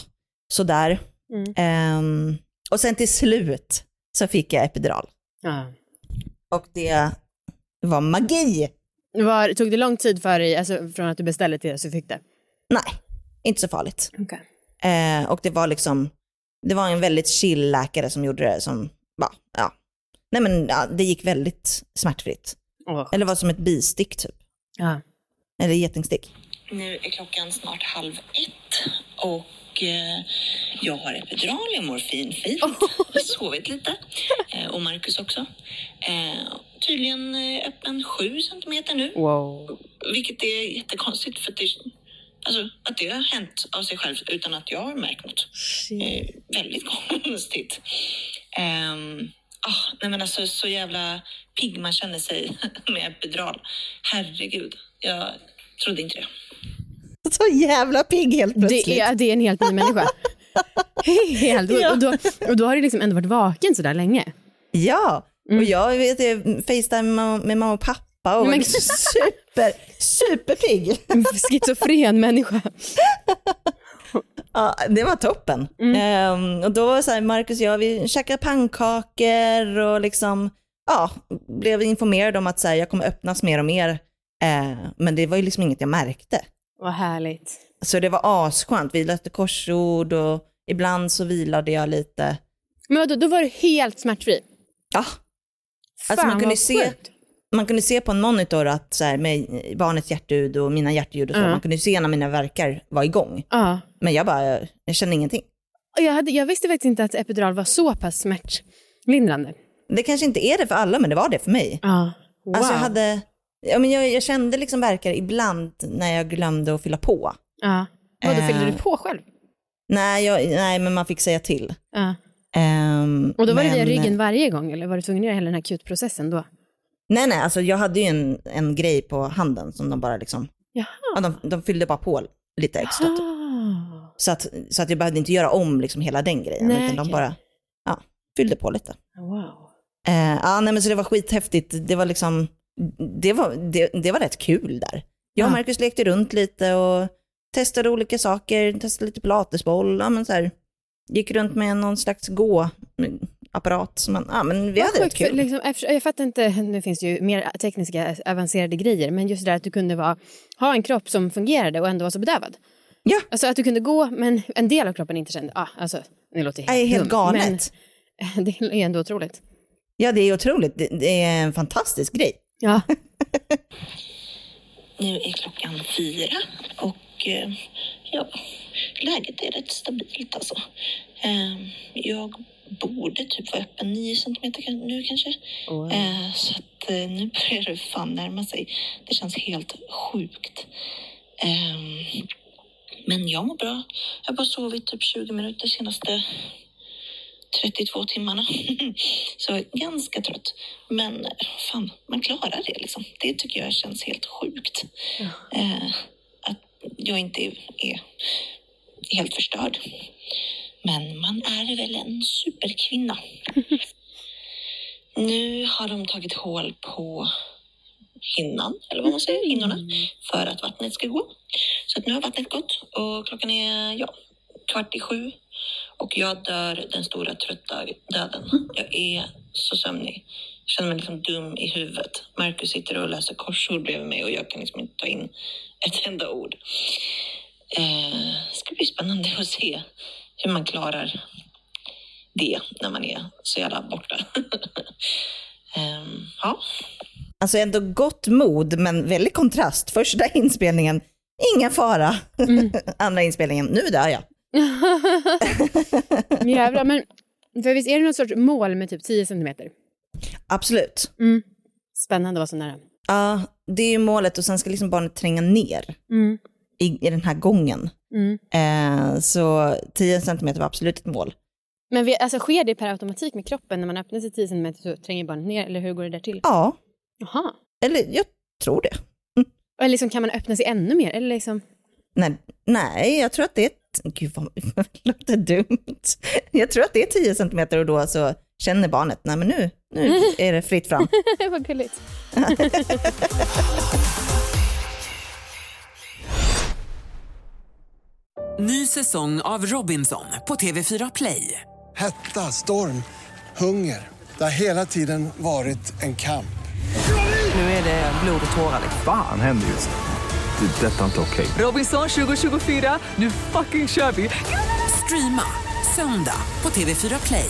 sådär. Mm. Ehm, och sen till slut så fick jag epidural. Ja. Och det var magi. Var, tog det lång tid för dig, alltså från att du beställde till att du fick det? Nej, inte så farligt. Okay. Eh, och det var liksom, det var en väldigt chill läkare som gjorde det som, bara, ja. Nej men ja, det gick väldigt smärtfritt. Åh. Eller var som ett bistick typ. Ja. Eller getingstick. Nu är klockan snart halv ett och eh, jag har epidural och morfin fint. [laughs] Sovit lite. Eh, och Marcus också. Eh, tydligen eh, öppen sju centimeter nu. Wow. Vilket är jättekonstigt för att det, alltså, att det har hänt av sig själv utan att jag har märkt något. Eh, väldigt [laughs] konstigt. Um, nej men alltså så jävla pigg man känner sig [laughs] med epidural. Herregud, jag trodde inte det. Så jävla pigg helt plötsligt. Det är, det är en helt ny människa. [laughs] helt. Och, och, då, och då har du liksom ändå varit vaken så där länge. Ja, och jag vet, facetime med, mamma och pappa och Men- var super, superpigg. En schizofren människa. Ja, det var toppen. Ehm, och då var det så här, Marcus och jag, vi käkade pannkakor och liksom, ja, blev informerade om att så här, jag kommer öppnas mer och mer. Eh, men det var ju liksom inget jag märkte. Vad härligt. Så det var asskönt. Vi löste korsord och ibland så vilade jag lite. Men vadå, då var du helt smärtfri? Ja. Alltså man kunde se, man kunde se på en monitor att så här, med barnets hjärtljud och mina hjärtljud och så, Ja. man kunde se när mina verkar var igång. Ja. Men jag bara, jag kände ingenting. Jag, hade, jag visste faktiskt inte att epidural var så pass smärtlindrande. Det kanske inte är det för alla, men det var det för mig. Ja. Wow. Alltså jag hade, ja, men jag, jag kände liksom verkar ibland när jag glömde att fylla på. Ja. Vadå, Eh. fyllde du på själv? Nej, jag, nej men man fick säga till. Ehm, Och då var det via men- ryggen varje gång eller var du tvungen att göra hela den här akutprocessen då? Nej, nej, alltså jag hade ju en, en grej på handen som de bara liksom, ja, de, de fyllde bara på lite extra. Typ. Ah. Så, att, så att jag behövde inte göra om liksom hela den grejen, Nej, utan de bara ja, fyllde på lite. Wow. Eh, ja, nej, men så det var skithäftigt. Det var liksom, det var, det, det var rätt kul där. Jag och Ja. Marcus lekte runt lite och testade olika saker, testade lite pilatesboll, ja, men så här, gick runt med någon slags gå-apparat. Som man, ja, men vi hade rätt för kul. liksom, jag fattar inte, nu finns det ju mer tekniska avancerade grejer, men just det där att du kunde vara, ha en kropp som fungerade och ändå var så bedövad. Ja. Alltså att du kunde gå, men en del av kroppen inte kände, ah, alltså, det låter helt, Nej, helt dumt, galet. Men [laughs] det är ändå otroligt. Ja, det är otroligt. Det, det är en fantastisk grej. Ja. [laughs] Nu är klockan fyra och eh, ja, läget är rätt stabilt alltså. Eh, jag borde typ vara öppen 9 centimeter nu kanske. Eh, så att eh, nu börjar det fan närma sig. Det känns helt sjukt. Eh, men jag mår bra. Jag har bara sovit typ 20 minuter senaste 32 timmarna. [laughs] Så ganska trött. Men fan, man klarar det liksom. Det tycker jag känns helt sjukt. Att jag inte är, helt förstörd. Men man är väl en superkvinna. [laughs] nu har de tagit hål på hinnan, eller vad man säger, hinnorna, för att vattnet ska gå. Så att nu har vattnet gått och klockan är ja, kvart i sju och jag dör den stora trötta döden. Jag är så sömnig. Känner mig liksom dum i huvudet. Marcus sitter och läser korsord bredvid mig och jag kan liksom inte ta in ett enda ord. Eh, det ska bli spännande att se hur man klarar det när man är så jävla borta. [laughs] Ehm, ja. Alltså ändå gott mod, men väldigt kontrast. Första inspelningen, ingen fara. [laughs] Andra inspelningen, nu dör jag. [laughs] Jävlar, men för visst är det något sorts mål med typ 10 centimeter? Absolut. Mm. Spännande att vara så nära. Ja, det är ju målet och sen ska liksom barnet tränga ner Mm. i, i den här gången. Mm. Eh, så 10 centimeter var absolut ett mål. Men vi, alltså, sker det per automatik med kroppen? När man öppnar sig 10 centimeter så tränger barnet ner, eller hur går det där till? Ja, Jaha. eller jag tror det. Eller liksom, kan man öppna sig ännu mer? Eller liksom... Nej, nej, jag tror att det är, gud vad [laughs] det låter dumt. Jag tror att det är 10 centimeter och då så känner barnet, nej men nu, nu [laughs] är det fritt fram. [laughs] Vad gulligt. [laughs] Ny säsong av Robinson på TV4 Play. Hetta, storm, hunger. Det har hela tiden varit en kamp. Nu är det blod och tårar. Fan händer just det. Det är detta inte okej. Robinson 2024, nu fucking kör vi! Streama söndag på TV4 Play.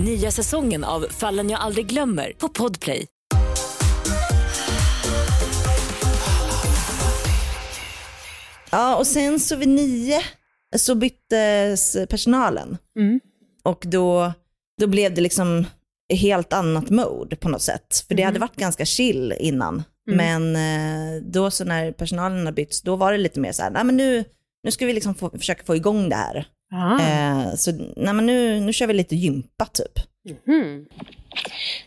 Nya säsongen av Fallen jag aldrig glömmer på Podplay. Ja, och sen så vid nio så byttes personalen. Mm. Och då, då blev det liksom helt annat mode på något sätt. För det Mm. hade varit ganska chill innan. Mm. Men eh, då så när personalen har bytts, då var det lite mer så här, nej men nu, nu ska vi liksom få, försöka få igång det här. Ah. Eh, så nej men nu, nu kör vi lite gympa typ. Mhm.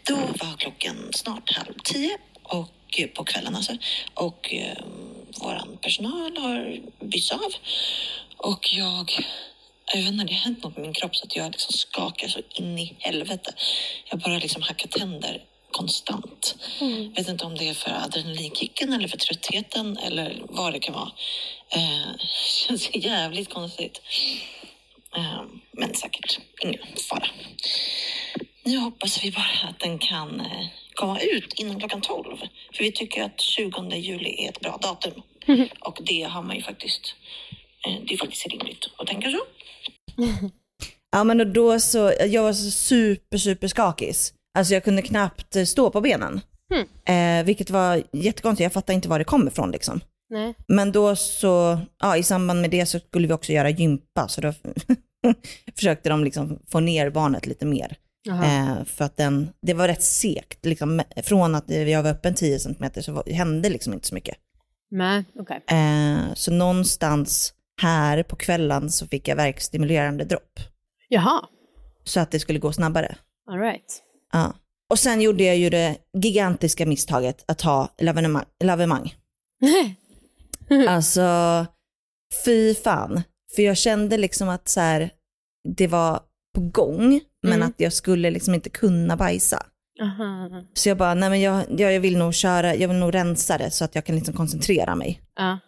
Då var klockan snart halv tio och eh, på kvällen alltså. Och eh, våran personal har bytts av. Och jag, jag vet inte, det har hänt något med min kropp så att jag liksom skakar så in i helvete. Jag bara liksom hackar tänder konstant. Mm. Vet inte om det är för adrenalinkicken eller för tröttheten eller vad det kan vara. Eh, [laughs] känns jävligt konstigt. Eh, men säkert ingen fara. Nu hoppas vi bara att den kan eh, komma ut innan klockan 12. För vi tycker att 20 juli är ett bra datum. [laughs] Och det har man ju faktiskt, eh, det är faktiskt rimligt att tänka så. [laughs] Ja men och då så, jag var så super super skakis. Alltså jag kunde knappt eh, stå på benen. Eh, vilket var jättekonstigt, jag fattar inte var det kommer ifrån liksom. Nej. Men då så, ja i samband med det så skulle vi också göra gympa, så då [laughs] [laughs] försökte de liksom få ner barnet lite mer. Eh, för att den, det var rätt segt, liksom, från att jag var öppen 10 cm så var, hände liksom inte så mycket. Nej, okej. Eh, så någonstans här på kvällen så fick jag verkstimulerande dropp. Jaha, Så att det skulle gå snabbare. all right. Ja. Och sen gjorde jag ju det gigantiska misstaget att ta lavemang. lavemang. [laughs] alltså, fy fan. För jag kände liksom att så här, det var på gång, men Mm. att jag skulle liksom inte kunna bajsa. Aha. Så jag bara, nej men jag, jag, jag vill nog köra, jag vill nog rensa det så att jag kan liksom koncentrera mig. Ja.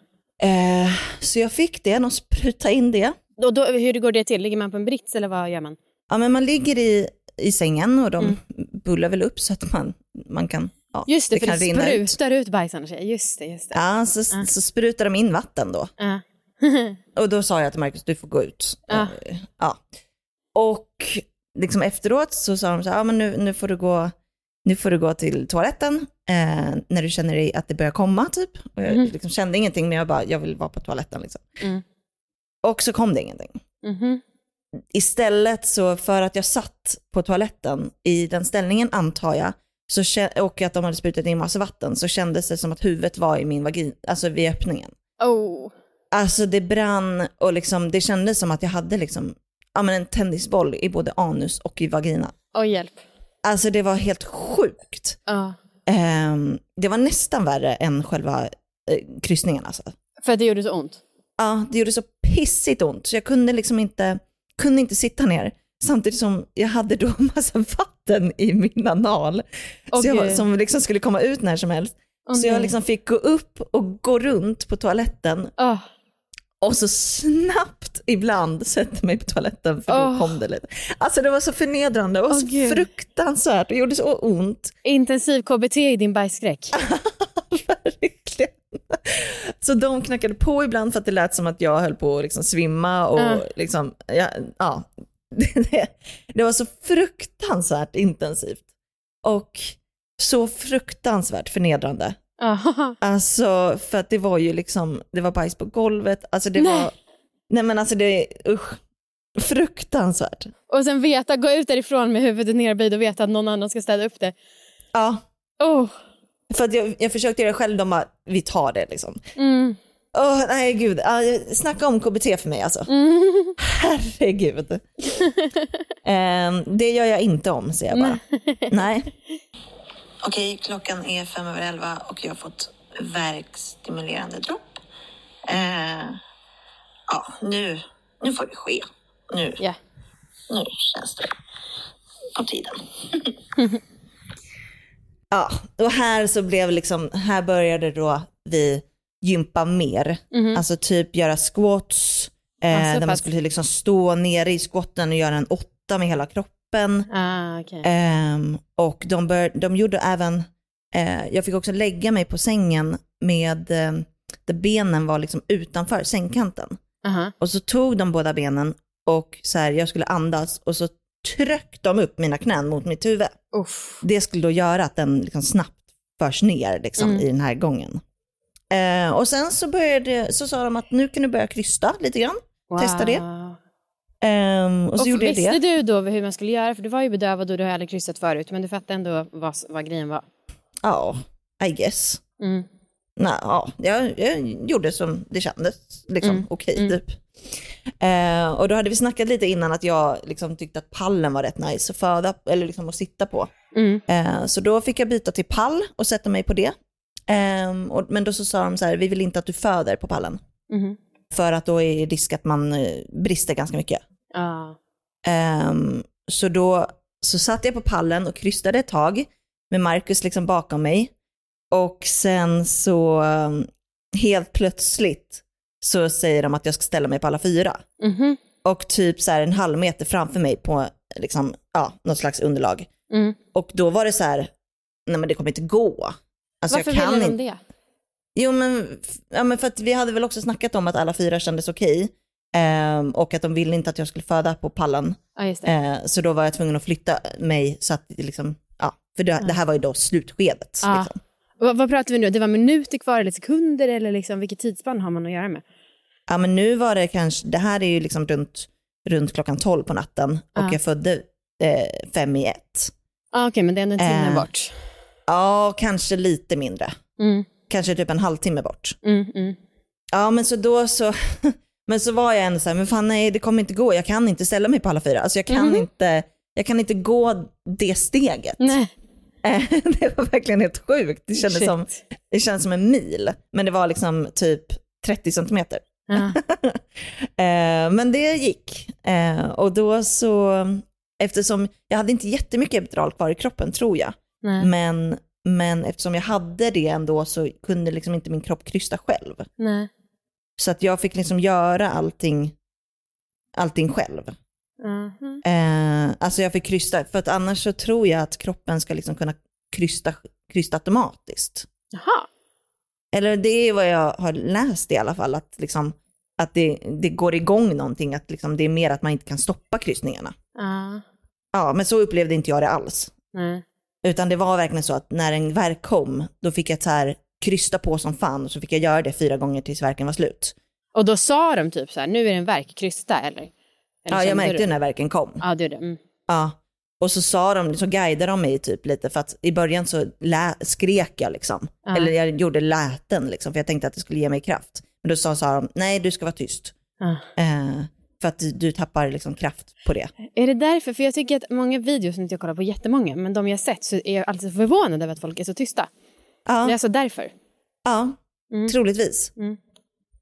Eh, så jag fick det, och spruta in det. Och då, hur går det till? Ligger man på en brits eller vad gör man? Ja men man ligger i, i sängen och de Mm. bullar väl upp så att man, man kan, ja, Just det, för kan det rinna ut. sprutar ut bajs annars. Just det, just det. Ja, så, så sprutar de in vatten då. Ja. [laughs] Och då sa jag till Marcus, du får gå ut. Ja. Eh, ja. Och liksom efteråt så sa de så här, ja men nu, nu, får, du gå, nu får du gå till toaletten eh, när du känner dig att det börjar komma typ. Och jag Mhm. liksom kände ingenting men jag bara, jag vill vara på toaletten liksom. Mm. Och så kom det ingenting. Mhm. Istället så för att jag satt på toaletten i den ställningen antar jag, så och att de hade sprutat in massa vatten, så kändes det som att huvudet var i min vagin, alltså vid öppningen. Oh. Alltså det brann och liksom, det kändes som att jag hade liksom, ja, men en tennisboll i både anus och i vagina. Oj, hjälp. Alltså det var helt sjukt. Ja. Ehm, det var nästan värre än själva eh, kryssningen alltså. För att det gjorde så ont? Ja, det gjorde så pissigt ont så jag kunde liksom inte, kunde inte sitta ner. Samtidigt som jag hade då massa vatten i min anal. Åh, så jag, som liksom skulle komma ut när som helst. Åh, så jag liksom fick gå upp och gå runt på toaletten Oh. Och så snabbt ibland sätta mig på toaletten för då Åh. kom det lite. Alltså det var så förnedrande och Åh, så Gud. fruktansvärt. Det gjorde så ont. Intensiv KBT i din bajsskräck. [laughs] Verkligen. Så de knackade på ibland för att det lät som att jag höll på att liksom svimma och Ja. liksom, ja, ja. [laughs] Det var så fruktansvärt intensivt och så fruktansvärt förnedrande. [laughs] Alltså för att det var ju liksom, det var bajs på golvet, alltså det Nej. var, nej men alltså det, usch, fruktansvärt. Och sen veta, gå ut därifrån med huvudet nerböjt och veta att någon annan ska städa upp det. Ja, Oh. för att jag, jag försökte göra det själv, de bara, vi tar det liksom. Mm. Åh nej gud, uh, snacka om KBT för mig alltså. Mm. [laughs] Herregud. [laughs] Ehm, det gör jag inte om, säger jag bara. Nej. Okej, klockan är fem över elva och jag har fått verkstimulerande dropp. Eh, ja, nu, nu får det ske. Nu, Ja. nu känns det på tiden. [laughs] Ja, och här så blev liksom, här började då vi gympa mer. Mhm. Alltså typ göra squats, eh, Ja, så där man pass. skulle liksom stå nere i squatten och göra en åtta med hela kroppen. Ah, okej. Ehm, och de, bör, de gjorde även, eh, jag fick också lägga mig på sängen med, eh, där benen var liksom utanför sängkanten. Aha. Och så tog de båda benen och så här, jag skulle andas och så tryckte de upp mina knän mot mitt huvud. Uff. Det skulle då göra att den liksom snabbt förs ner liksom, Mm. i den här gången. Eh, och sen så, började, så sa de att nu kan du börja krysta lite grann. Testa det. Wow. Ehm, och så Och gjorde jag visste det. du då hur man skulle göra? För du var ju bedövad och du aldrig kryssat förut, men du fattade ändå vad, vad grejen var. Ja, I guess. Mm. Nej, ja, jag, jag gjorde som det kändes, liksom Mm, okej mm. typ. Eh, och då hade vi snackat lite innan att jag liksom tyckte att pallen var rätt nice att föda, eller liksom att sitta på. Mm. Eh, så då fick jag byta till pall och sätta mig på det. Ehm, och, men då så sa de så här, vi vill inte att du föder på pallen. Mhm. För att då är risk att man eh, brister ganska mycket. Ehm, så då så satt jag på pallen och krystade ett tag med Marcus liksom bakom mig. Och sen så um, helt plötsligt så säger de att jag ska ställa mig på alla fyra. Mhm. Och typ så här en halv meter framför mig på liksom, ja, något slags underlag. Mm. Och då var det så här, nej men det kommer inte gå. Alltså, Varför jag kan ville de det? Jo men, ja, men för att vi hade väl också snackat om att alla fyra kändes okej. Ehm, och att de ville inte att jag skulle föda på pallen. Ja. Eh, så då var jag tvungen att flytta mig så att det liksom, ja, för det, det här var ju då slutskedet. Ja. Liksom. Vad, vad pratar vi nu? Det var minuter kvar eller sekunder eller liksom, vilket tidsspann har man att göra med? Ja men nu var det kanske, det här är ju liksom runt, runt klockan 12 på natten och Ja. jag födde eh, fem i ett. Ah, Okej, men det är ändå en timme Eh. bort. Ja, kanske lite mindre. Mm. Kanske typ en halvtimme bort. Mm, mm. Ja men så då så, [laughs] men så var jag ändå så här, men fan nej det kommer inte gå, jag kan inte ställa mig på alla fyra. Alltså jag kan, Mhm. inte, jag kan inte gå det steget. Nej. Eh, [laughs] det var verkligen helt sjukt. Det kändes, Shit. som, det kändes som en mil, men det var liksom typ 30 centimeter. [laughs] Eh, men det gick. Eh, och då så, eftersom jag hade inte jättemycket epidural kvar i kroppen tror jag, Nej. men, men eftersom jag hade det ändå så kunde liksom inte min kropp krysta själv. Nej. Så att jag fick liksom göra allting, allting själv. Mhm. Eh, alltså jag fick krysta, för att annars så tror jag att kroppen ska liksom kunna krysta, krysta automatiskt. Jaha. Eller det är vad jag har läst i alla fall, att, liksom, att det, det går igång någonting, att liksom, det är mer att man inte kan stoppa kryssningarna. Ja. Ja, men så upplevde inte jag det alls. Nej. Utan det var verkligen så att när en verk kom, då fick jag så här krysta på som fan och så fick jag göra det fyra gånger tills verken var slut. Och då sa de typ så här, nu är det en verk, krysta eller? eller Ja, jag märkte du? när verken kom. Ja, det är det. Mm. Ja. Och så sa de, så guidade de mig typ lite för att i början så lä- skrek jag liksom. Ja. Eller jag gjorde läten liksom för jag tänkte att det skulle ge mig kraft. Men då sa, sa de, nej du ska vara tyst. Ja. Eh, för att du, tappar liksom kraft på det. Är det därför? För jag tycker att många videos, som inte jag kollar på jättemånga, men de jag sett så är jag alltid förvånad över att folk är så tysta. Det är Ja, alltså därför. ja Mm. troligtvis. Mm.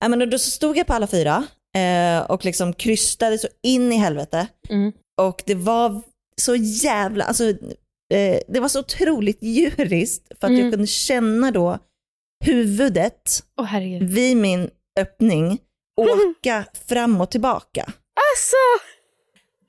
Ja, men då, stod jag på alla fyra eh, och liksom krystade så in i helvete. Mm. Och det var så jävla, alltså eh, det var så otroligt djuriskt för att Mm. jag kunde känna då huvudet herregud. vid min öppning [laughs] åka fram och tillbaka. Alltså!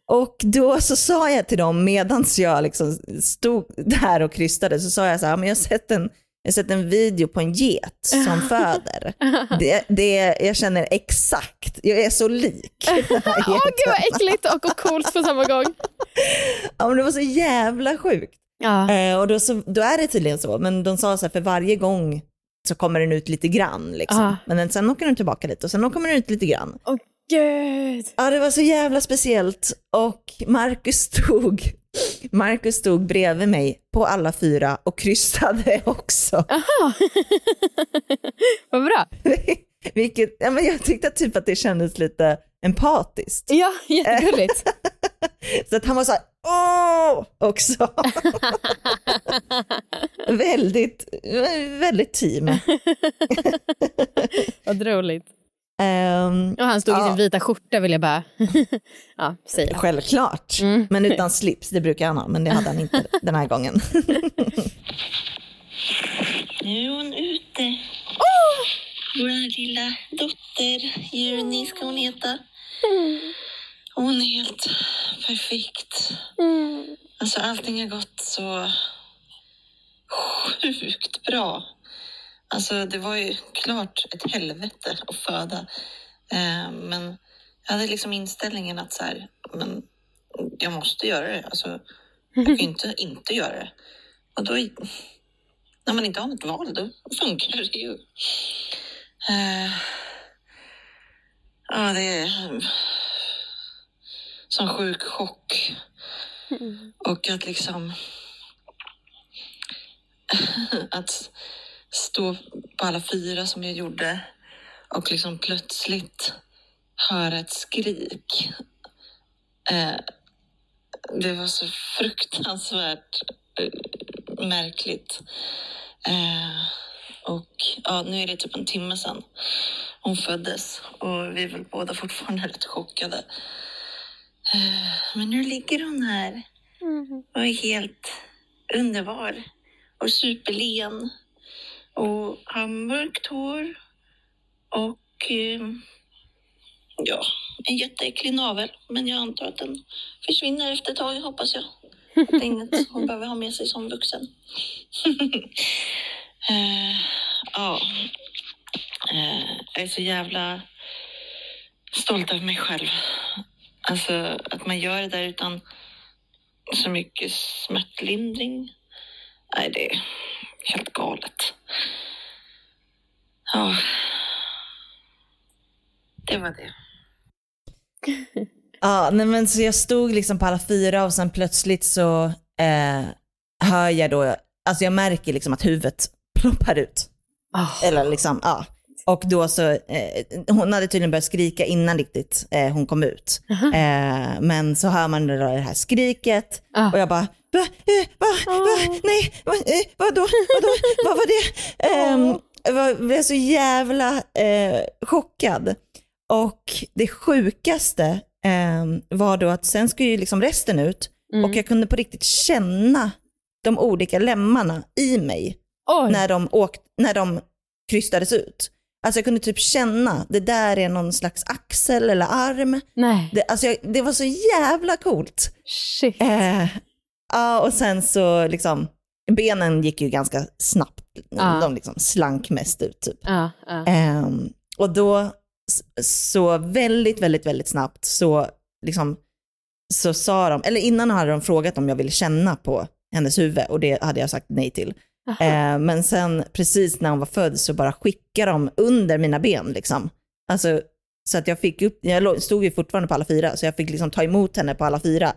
Och då så sa jag till dem medans jag liksom stod där och krystade så sa jag så här, men jag har sett en, jag har sett en video på en get som [laughs] föder. Det, det, jag känner exakt, jag är så lik. [laughs] Åh geten. gud vad äckligt och, och coolt på samma gång. Ja, men det var så jävla sjukt. Ja. Eh, och då, så, då är det tydligen så, men de sa så här, för varje gång så kommer den ut lite grann. Liksom. Ah. Men sen åker den tillbaka lite och sen kommer den ut lite grann. Åh gud. Ja, det var så jävla speciellt. Och Marcus [laughs] stod, Marcus stod bredvid mig på alla fyra och kryssade [laughs] också. Aha. [laughs] vad bra. [laughs] Vilket, ja, men jag tyckte typ att det kändes lite empatiskt. Ja, jättegulligt. Så att han var så här, åh, också. väldigt, väldigt team. vad roligt. Ehm, Och han stod i ja. sin vita skjorta vill jag bara [laughs] ja, säga. Självklart, Mm. men utan slips, det brukar han ha, men det hade han inte [laughs] den här gången. [laughs] Nu är hon ute. Vår lilla dotter, Juni ska hon heta. Hon är helt perfekt. Alltså allting har gått så sjukt bra. Alltså det var ju klart ett helvete att föda. Eh, men jag hade liksom inställningen att så här, men jag måste göra det. Alltså, jag kan ju inte inte göra det. Och då, när man inte har något val, då funkar det ju. Eh, ja, det är en sån sjuk chock. Och att liksom... [laughs] att stå på alla fyra som jag gjorde och liksom plötsligt höra ett skrik. Eh, det var så fruktansvärt eh, märkligt. Eh, och ja, nu är det typ en timme sedan hon föddes och vi är väl båda fortfarande rätt chockade. Eh, men nu ligger hon här och är helt underbar och superlen och har mörkt hår och eh, ja, en jätteäcklig navel. Men jag antar att den försvinner efter ett tag, hoppas jag. Det är inget [laughs] hon behöver ha med sig som vuxen. [laughs] Eh, ja, Eh, jag är så jävla stolt över mig själv. Alltså att man gör det där utan så mycket smärtlindring. Nej, det helt galet. Ja, det var det. [laughs] Ja, nej men så jag stod liksom på alla fyra och sen plötsligt så eh, hör jag då, alltså jag märker liksom att huvudet ploppar ut. Eller liksom, ja. Och då så, eh, hon hade tydligen börjat skrika innan riktigt eh, hon kom ut. Eh, men så hör man det, där, det här skriket och jag bara, va, eh, va, va, nej, va, eh, vadå, vadå, vad var det? Jag var, blev så jävla eh, chockad. Och det sjukaste eh, var då att sen skulle ju liksom resten ut och jag kunde på riktigt känna de olika lemmarna i mig när de, åkt, när de krystades ut. Alltså jag kunde typ känna, det där är någon slags axel eller arm. Nej. Det, alltså jag, det var så jävla coolt. Shit. Eh, ja, och sen så liksom, benen gick ju ganska snabbt. Ja. De liksom slank mest ut typ. Ja, ja. Ehm, och då så väldigt, väldigt, väldigt snabbt så, liksom, så sa de, eller innan hade de frågat om jag ville känna på hennes huvud och det hade jag sagt nej till. Ehm, men sen precis när hon var född så bara skickade de under mina ben liksom. Alltså, så att jag fick upp, jag stod ju fortfarande på alla fyra så jag fick liksom ta emot henne på alla fyra.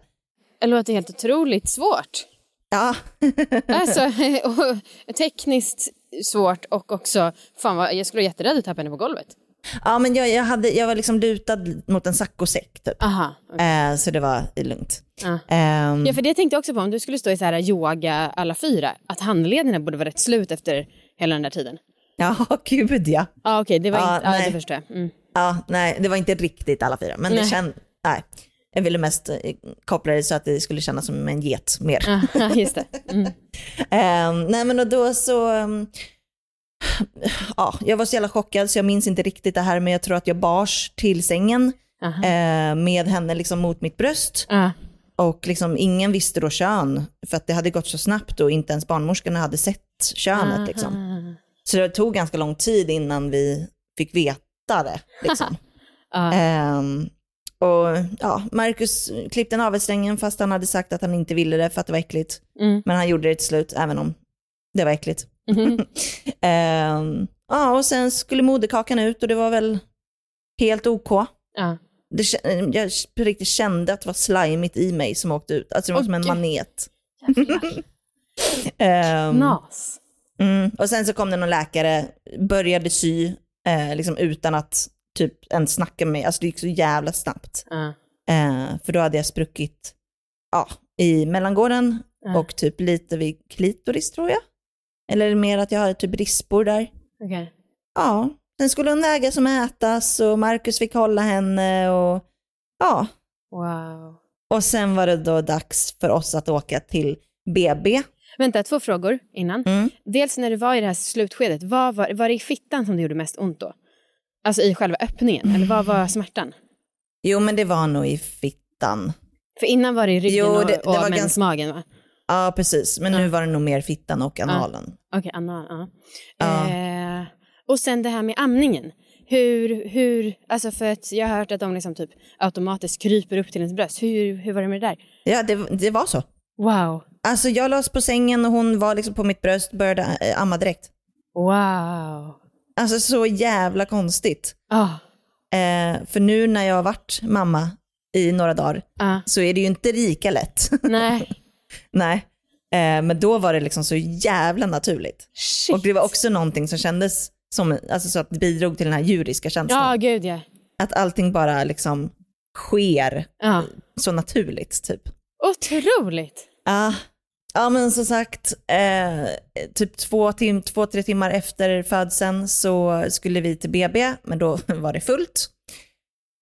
Det låter helt otroligt svårt. Ja. [laughs] Alltså, [laughs] tekniskt svårt och också, fan vad, jag skulle vara jätterädd att tappa henne på golvet. Ja, men jag, jag, hade, jag var liksom lutad mot en saccosäck typ. Aha, Eh, så det var lugnt. Ja. Ehm, Ja, för det tänkte jag också på, om du skulle stå i så här yoga alla fyra, att handlederna borde vara rätt slut efter hela den där tiden. Ja, [laughs] gud ja. Ja, okej, det var Ja, inte, nej. det förstår jag. Mm. Ja, nej, det var inte riktigt alla fyra, men det Nej. känd, nej. Jag ville mest eh, koppla det så att det skulle kännas som en get mer. Ja, [laughs] just det. Mm. [laughs] Ehm, nej men och då så, ehm, ja, jag var så jävla chockad så jag minns inte riktigt det här men jag tror att jag bars till sängen Aha. eh, med henne liksom mot mitt bröst. Ja. Och liksom ingen visste då kön för att det hade gått så snabbt och inte ens barnmorskorna hade sett könet liksom. Aha. Så det tog ganska lång tid innan vi fick veta det. Liksom. [laughs] Ja. Ehm, och ja, Marcus klippte navelsträngen fast han hade sagt att han inte ville det för att det var äckligt. Mm. Men han gjorde det till slut, även om det var äckligt. Mhm. [laughs] Ehm, ja, och sen skulle moderkakan ut och det var väl helt OK. Ja. Det, jag på riktigt kände att det var slimigt i mig som åkte ut. Alltså det var Åh, som en manet. [laughs] Ehm, Nas. Mm. Och sen så kom det någon läkare, började sy, eh, liksom utan att typ ens snacka med mig. Alltså det gick så jävla snabbt. Ja. Eh, för då hade jag spruckit ja, i mellangården Ja. och typ lite vid klitoris tror jag. Eller mer att jag hade typ rispor där. Okej. Ja, sen skulle hon vägas och mätas och Marcus fick hålla henne och ja. Wow. Och sen var det då dags för oss att åka till BB. Vänta, två frågor innan. Mm. Dels när du var i det här slutskedet, vad var, var det i fittan som det gjorde mest ont då? Alltså i själva öppningen, eller vad var smärtan? Jo men det var nog i fittan. För innan var det i ryggen Jo, och, det- det och var mensmagen va? Ja precis, men nu var det nog mer fittan och analen. Okej, anal, ja. Ja. Eh, och sen det här med amningen. Hur, hur, alltså för att jag har hört att de liksom typ automatiskt kryper upp till ens bröst. Hur, hur var det med det där? Ja det, det var så. Wow. Alltså jag lades på sängen och hon var liksom på mitt bröst började eh, amma direkt. Wow. Alltså så jävla konstigt. Ah. Eh, för nu när jag har varit mamma i några dagar Ah. så är det ju inte lika lätt. [laughs] Nej. Nej. Eh, men då var det liksom så jävla naturligt. Shit. Och det var också någonting som kändes som, alltså så att det bidrog till den här djuriska känslan. Ja, gud ja. Att allting bara liksom sker Ja. så naturligt typ. Otroligt. Ja, ja men som sagt, eh, typ två, tim två, tre timmar efter födseln så skulle vi till BB, men då [laughs] var det fullt.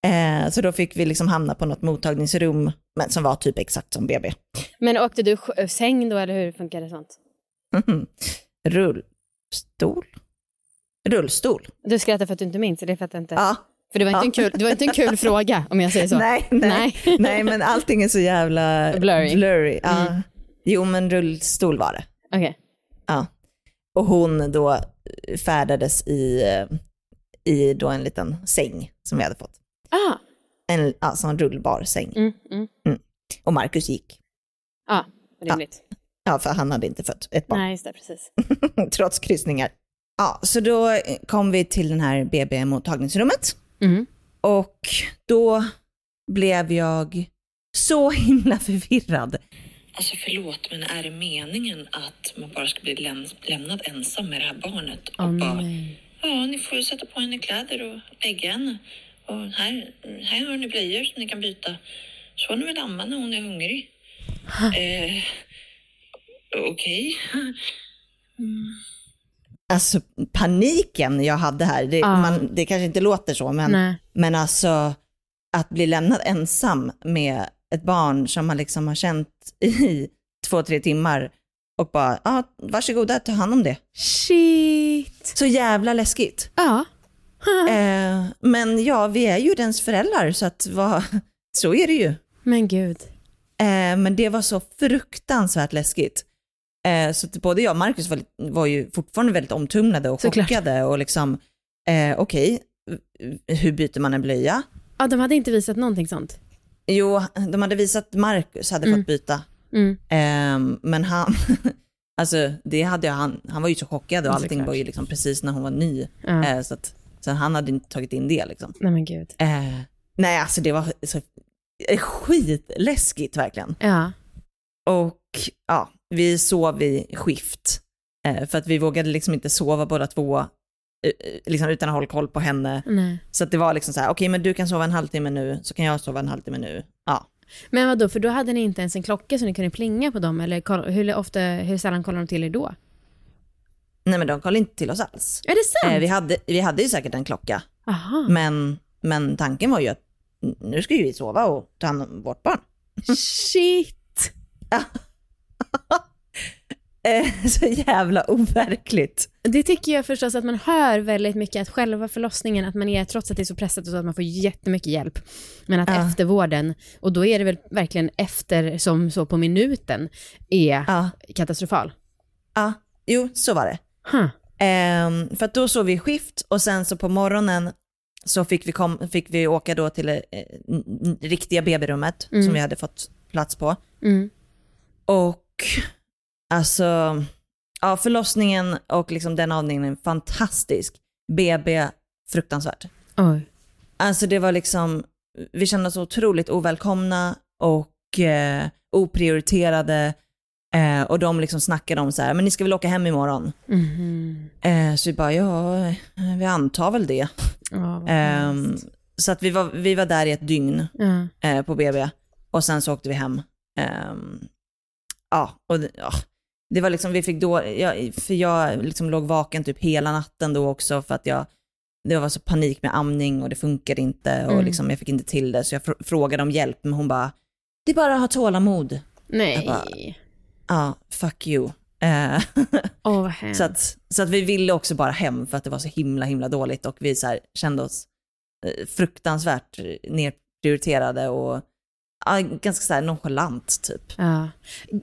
Eh, så då fick vi liksom hamna på något mottagningsrum, men som var typ exakt som BB. Men åkte du säng då eller hur funkade sånt? Mhm. Rullstol? Rullstol? Du skrattar för att du inte minns, det fattar jag inte. Ja. För det var, inte Ja. en kul, det var inte en kul [laughs] fråga om jag säger så. Nej, nej, nej. men allting är så jävla Blurry. Ja. Mm. Jo, men rullstol var det. Okej. Ja. Och hon då färdades i, i då en liten säng som vi hade fått. Ah. En ja, sån rullbar säng. Mm, mm. Och Marcus gick. Ja, rimligt. Ja, för han hade inte fött ett barn. Nej, just det, precis. [laughs] Trots kryssningar. Ja, så då kom vi till den här BB-mottagningsrummet. Mm. Och då blev jag så himla förvirrad. Alltså förlåt, men är det meningen att man bara ska bli läm- lämnad ensam med det här barnet? Och Åh, bara, nej. ja, ni får sätta på henne kläder och lägga henne. Och här, här har ni blöjor som ni kan byta. Så får ni väl amma när hon är hungrig. eh, Okej. Alltså paniken jag hade här, det, Ja. man, det kanske inte låter så, men, Nej. men alltså att bli lämnad ensam med ett barn som man liksom har känt [laughs] i två, tre timmar och bara, ja, ah, varsågoda, ta hand om det. Shit. Så jävla läskigt. Ja. [laughs] eh, men ja, vi är ju dens föräldrar, så att vad, [laughs] så är det ju. Men gud. Eh, men det var så fruktansvärt läskigt. Eh, så att både jag och Marcus var, var ju fortfarande väldigt omtumlade och Såklart. chockade och liksom, eh, okej, hur byter man en blöja? Ja, de hade inte visat någonting sånt. Jo, de hade visat att Marcus hade Mm. fått byta, Mm. eh, men han, [laughs] alltså det hade ju han, han var ju så chockad och allting var ju liksom precis när hon var ny, Ja. eh, så att så han hade inte tagit in det liksom. Nej men gud. Eh, nej, alltså det var så skitläskigt verkligen. Ja. Och ja, vi sov i skift. Eh, för att vi vågade liksom inte sova båda två liksom utan att hålla koll på henne. Nej. Så att det var liksom så här, okej men du kan sova en halvtimme nu, så kan jag sova en halvtimme nu. Ja. Men vadå, för då hade ni inte ens en klocka så ni kunde plinga på dem? Eller hur, ofta, hur sällan kollar de till er då? Nej men de kollade inte till oss alls. Är det sant? Eh, vi, hade, vi hade ju säkert en klocka, Aha. men, men tanken var ju att nu ska ju vi sova och ta hand om vårt barn. Shit! Eh, [laughs] så jävla overkligt. Det tycker jag förstås att man hör väldigt mycket, att själva förlossningen, att man är, trots att det är så pressat och så att man får jättemycket hjälp, men att Ja. eftervården, och då är det väl verkligen efter som så på minuten, är Ja. katastrofal. Ja, jo så var det. Huh. Ehm, för att då sov vi skift och sen så på morgonen så fick vi, kom, fick vi åka då till eh, riktiga BB-rummet Mm. som vi hade fått plats på. Mm. Och alltså, ja förlossningen och liksom den avdelningen är fantastisk. BB, fruktansvärt. Oj. Alltså det var liksom, vi kände oss otroligt ovälkomna och eh, oprioriterade. Eh, och de liksom snackade om så här, men ni ska väl åka hem imorgon? Mhm. Eh, så vi bara, ja, eh, vi antar väl det. Ehm, hemskt. så att vi var, vi var där i ett dygn eh, på BB och sen så åkte vi hem. Ehm, ja, och ja, det var liksom, vi fick då, jag, för jag liksom låg vaken typ hela natten då också för att jag det var så panik med amning och det funkade inte och Mm. liksom, jag fick inte till det. Så jag fr- frågade om hjälp, men hon bara, det är bara att ha tålamod. Nej. Ja, fuck you. [laughs] Hemskt. så, att, så att vi ville också bara hem för att det var så himla himla dåligt och vi så här, kände oss eh, fruktansvärt nedprioriterade och ganska så här nonchalant typ. Ja.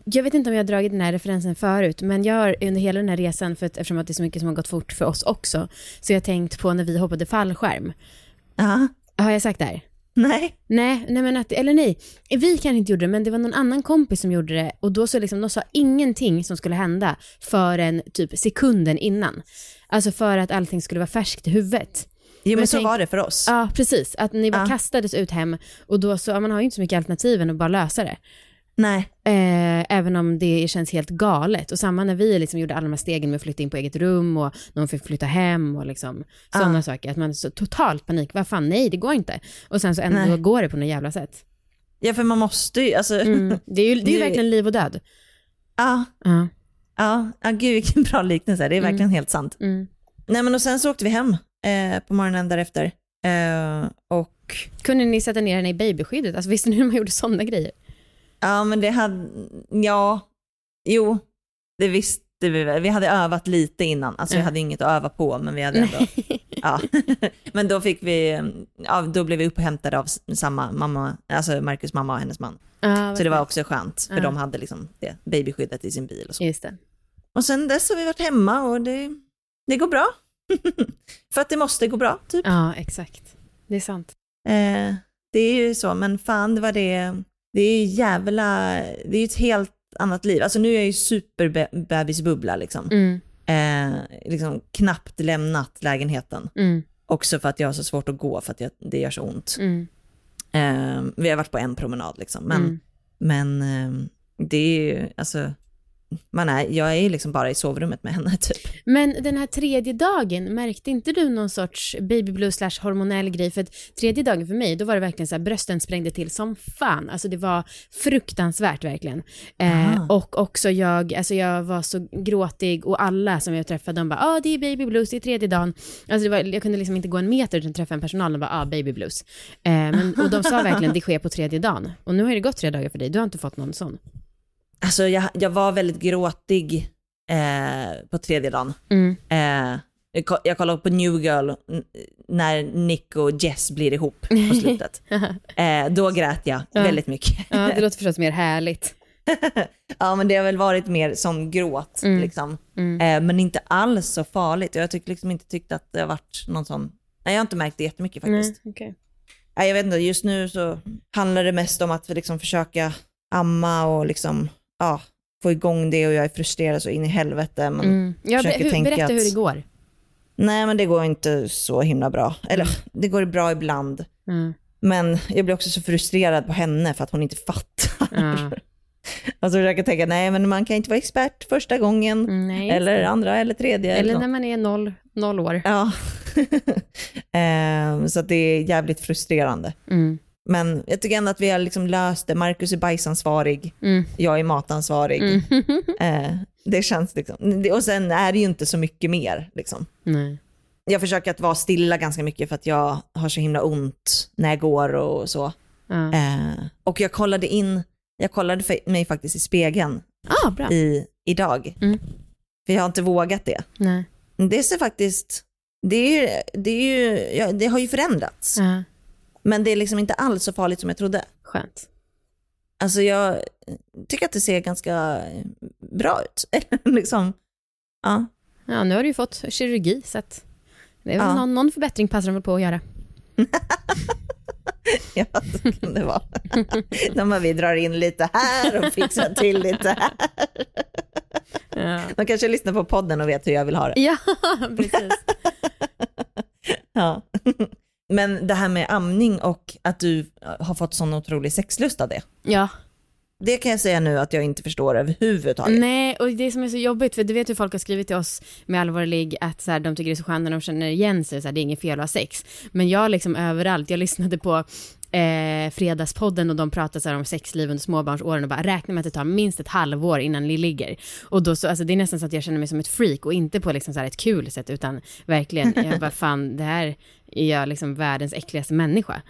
Jag vet inte om jag har dragit den här referensen förut, men jag har under hela den här resan, för att, eftersom att det är så mycket som har gått fort för oss också, så jag har tänkt på när vi hoppade fallskärm. Ja. Har jag sagt det här? Nej. Nej, nej men att, eller nej, vi kanske inte gjorde det, men det var någon annan kompis som gjorde det och då så liksom, de sa ingenting som skulle hända förrän typ sekunden innan. Alltså för att allting skulle vara färskt i huvudet. Jo men så tänk- var det för oss. Ja, precis. Att ni bara Ja. kastades ut hem och då så, man har ju inte så mycket alternativ än att bara lösa det. Nej. Eh, även om det känns helt galet. Och samma när vi liksom gjorde alla de här stegen med att flytta in på eget rum och någon fick flytta hem och liksom sådana Ja. saker. Att man så totalt panik. Vad fan, nej det går inte. Och sen så ändå Nej. går det på något jävla sätt. Ja för man måste ju, alltså. Mm. Det är ju, det är ju [laughs] verkligen liv och död. Ja. Ja. Ja, ja gud vilken bra liknelse, det är verkligen helt sant. Mm. Nej men och sen så åkte vi hem eh, på morgonen därefter. Eh, och Kunde ni sätta ner henne i babyskyddet? Alltså visste ni hur man gjorde sådana grejer? ja men det hade, ja, jo, det visste vi väl. Vi hade övat lite innan, alltså vi Ja. hade inget att öva på men vi hade ändå, ja. [laughs] men då fick vi, ja då blev vi upphämtade av samma mamma, alltså Marcus mamma och hennes man. Ja, Så det var också skönt, för Ja. de hade liksom det babyskyddet i sin bil och så. Just det. Och sen dess har vi varit hemma och det, det går bra. [laughs] För att det måste gå bra, typ. Ja, exakt. Det är sant. Eh, det är ju så, men fan det var det, det är ju jävla, det är ju ett helt annat liv. Alltså nu är jag ju superbebisbubbla liksom. Mm. Eh, liksom knappt lämnat lägenheten. Mm. Också för att jag har så svårt att gå för att jag, det gör så ont. Mm. Eh, vi har varit på en promenad liksom, men, Mm. men eh, det är ju, alltså, man är, jag är liksom bara i sovrummet med henne [laughs] typ. Men den här tredje dagen, märkte inte du någon sorts baby blue slash hormonell grej? För tredje dagen för mig, då var det verkligen så här, brösten sprängde till som fan. Alltså det var fruktansvärt verkligen. Eh, och också jag, alltså jag var så gråtig och alla som jag träffade, de bara, ah, det är baby blues, det är tredje dagen. Alltså var, jag kunde liksom inte gå en meter utan träffa en personal och bara, ah, baby blues. Eh, men, och de sa verkligen, det sker på tredje dagen. Och nu har det gått tre dagar för dig, du har inte fått någon sån. Alltså jag, jag var väldigt gråtig eh, på tredje dagen. Mm. Eh, jag ko- jag kollade på New Girl när Nick och Jess blir ihop på [laughs] slutet. eh, då grät jag Ja. väldigt mycket. Ja, det låter förstås mer härligt. [laughs] ja men det har väl varit mer som gråt Mm. liksom. Mm. Eh, men inte alls så farligt. Jag tycker liksom inte tyckt att det har varit någon sån, nej jag har inte märkt det jättemycket faktiskt. Nej. Nej, jag vet inte, just nu så handlar det mest om att liksom försöka amma och liksom, ja, få igång det och jag är frustrerad så in i helvete. Men Mm. Ja, försöker hur, tänka berätta att- hur det går. Nej men det går inte så himla bra. Eller det går bra ibland. Mm. Men jag blir också så frustrerad på henne för att hon inte fattar. Ja. [laughs] Alltså försöker tänka, nej men man kan inte vara expert första gången. Mm, nej, eller det. andra eller tredje. Eller något. när man är noll, noll år. Ja. [laughs] Ehm, så det är jävligt frustrerande. Mm. Men jag tycker ändå att vi har liksom löst det. Marcus är bajsansvarig, Mm. jag är matansvarig. Mm. [laughs] Eh, det känns liksom, och sen är det ju inte så mycket mer. Liksom. Nej. Jag försöker att vara stilla ganska mycket för att jag har så himla ont när jag går och så. Ja. Eh, och jag kollade in, jag kollade för mig faktiskt i spegeln Ah, bra. i, idag. Mm. För jag har inte vågat det. Nej. Det ser faktiskt, det, är, det, är ju, det har ju förändrats. Ja. Men det är liksom inte alls så farligt som jag trodde. Skönt. Alltså jag tycker att det ser ganska bra ut. [laughs] liksom, ja. Ja, nu har du ju fått kirurgi så att det är väl Ja. någon, någon förbättring passar de väl på att göra. [laughs] ja, så kan det vara. [laughs] De bara, vi drar in lite här och fixar till lite här. Ja, De kanske lyssnar på podden och vet hur jag vill ha det. ja precis. Ja. Men det här med amning och att du har fått sån otrolig sexlust av det. Ja. Det kan jag säga nu att jag inte förstår överhuvudtaget. Nej, och det som är så jobbigt, för du vet hur folk har skrivit till oss med allvarlig att så här, de tycker det är så skönt när de känner igen sig, så här, det är inget fel att ha sex. Men jag liksom överallt, jag lyssnade på eh, Fredagspodden och de pratar så om sexliv under småbarnsåren och bara räknar med att det tar minst ett halvår innan ni ligger. Och då så, alltså det är nästan så att jag känner mig som ett freak och inte på liksom så ett kul sätt utan verkligen, jag bara [laughs] fan det här är jag liksom världens äckligaste människa.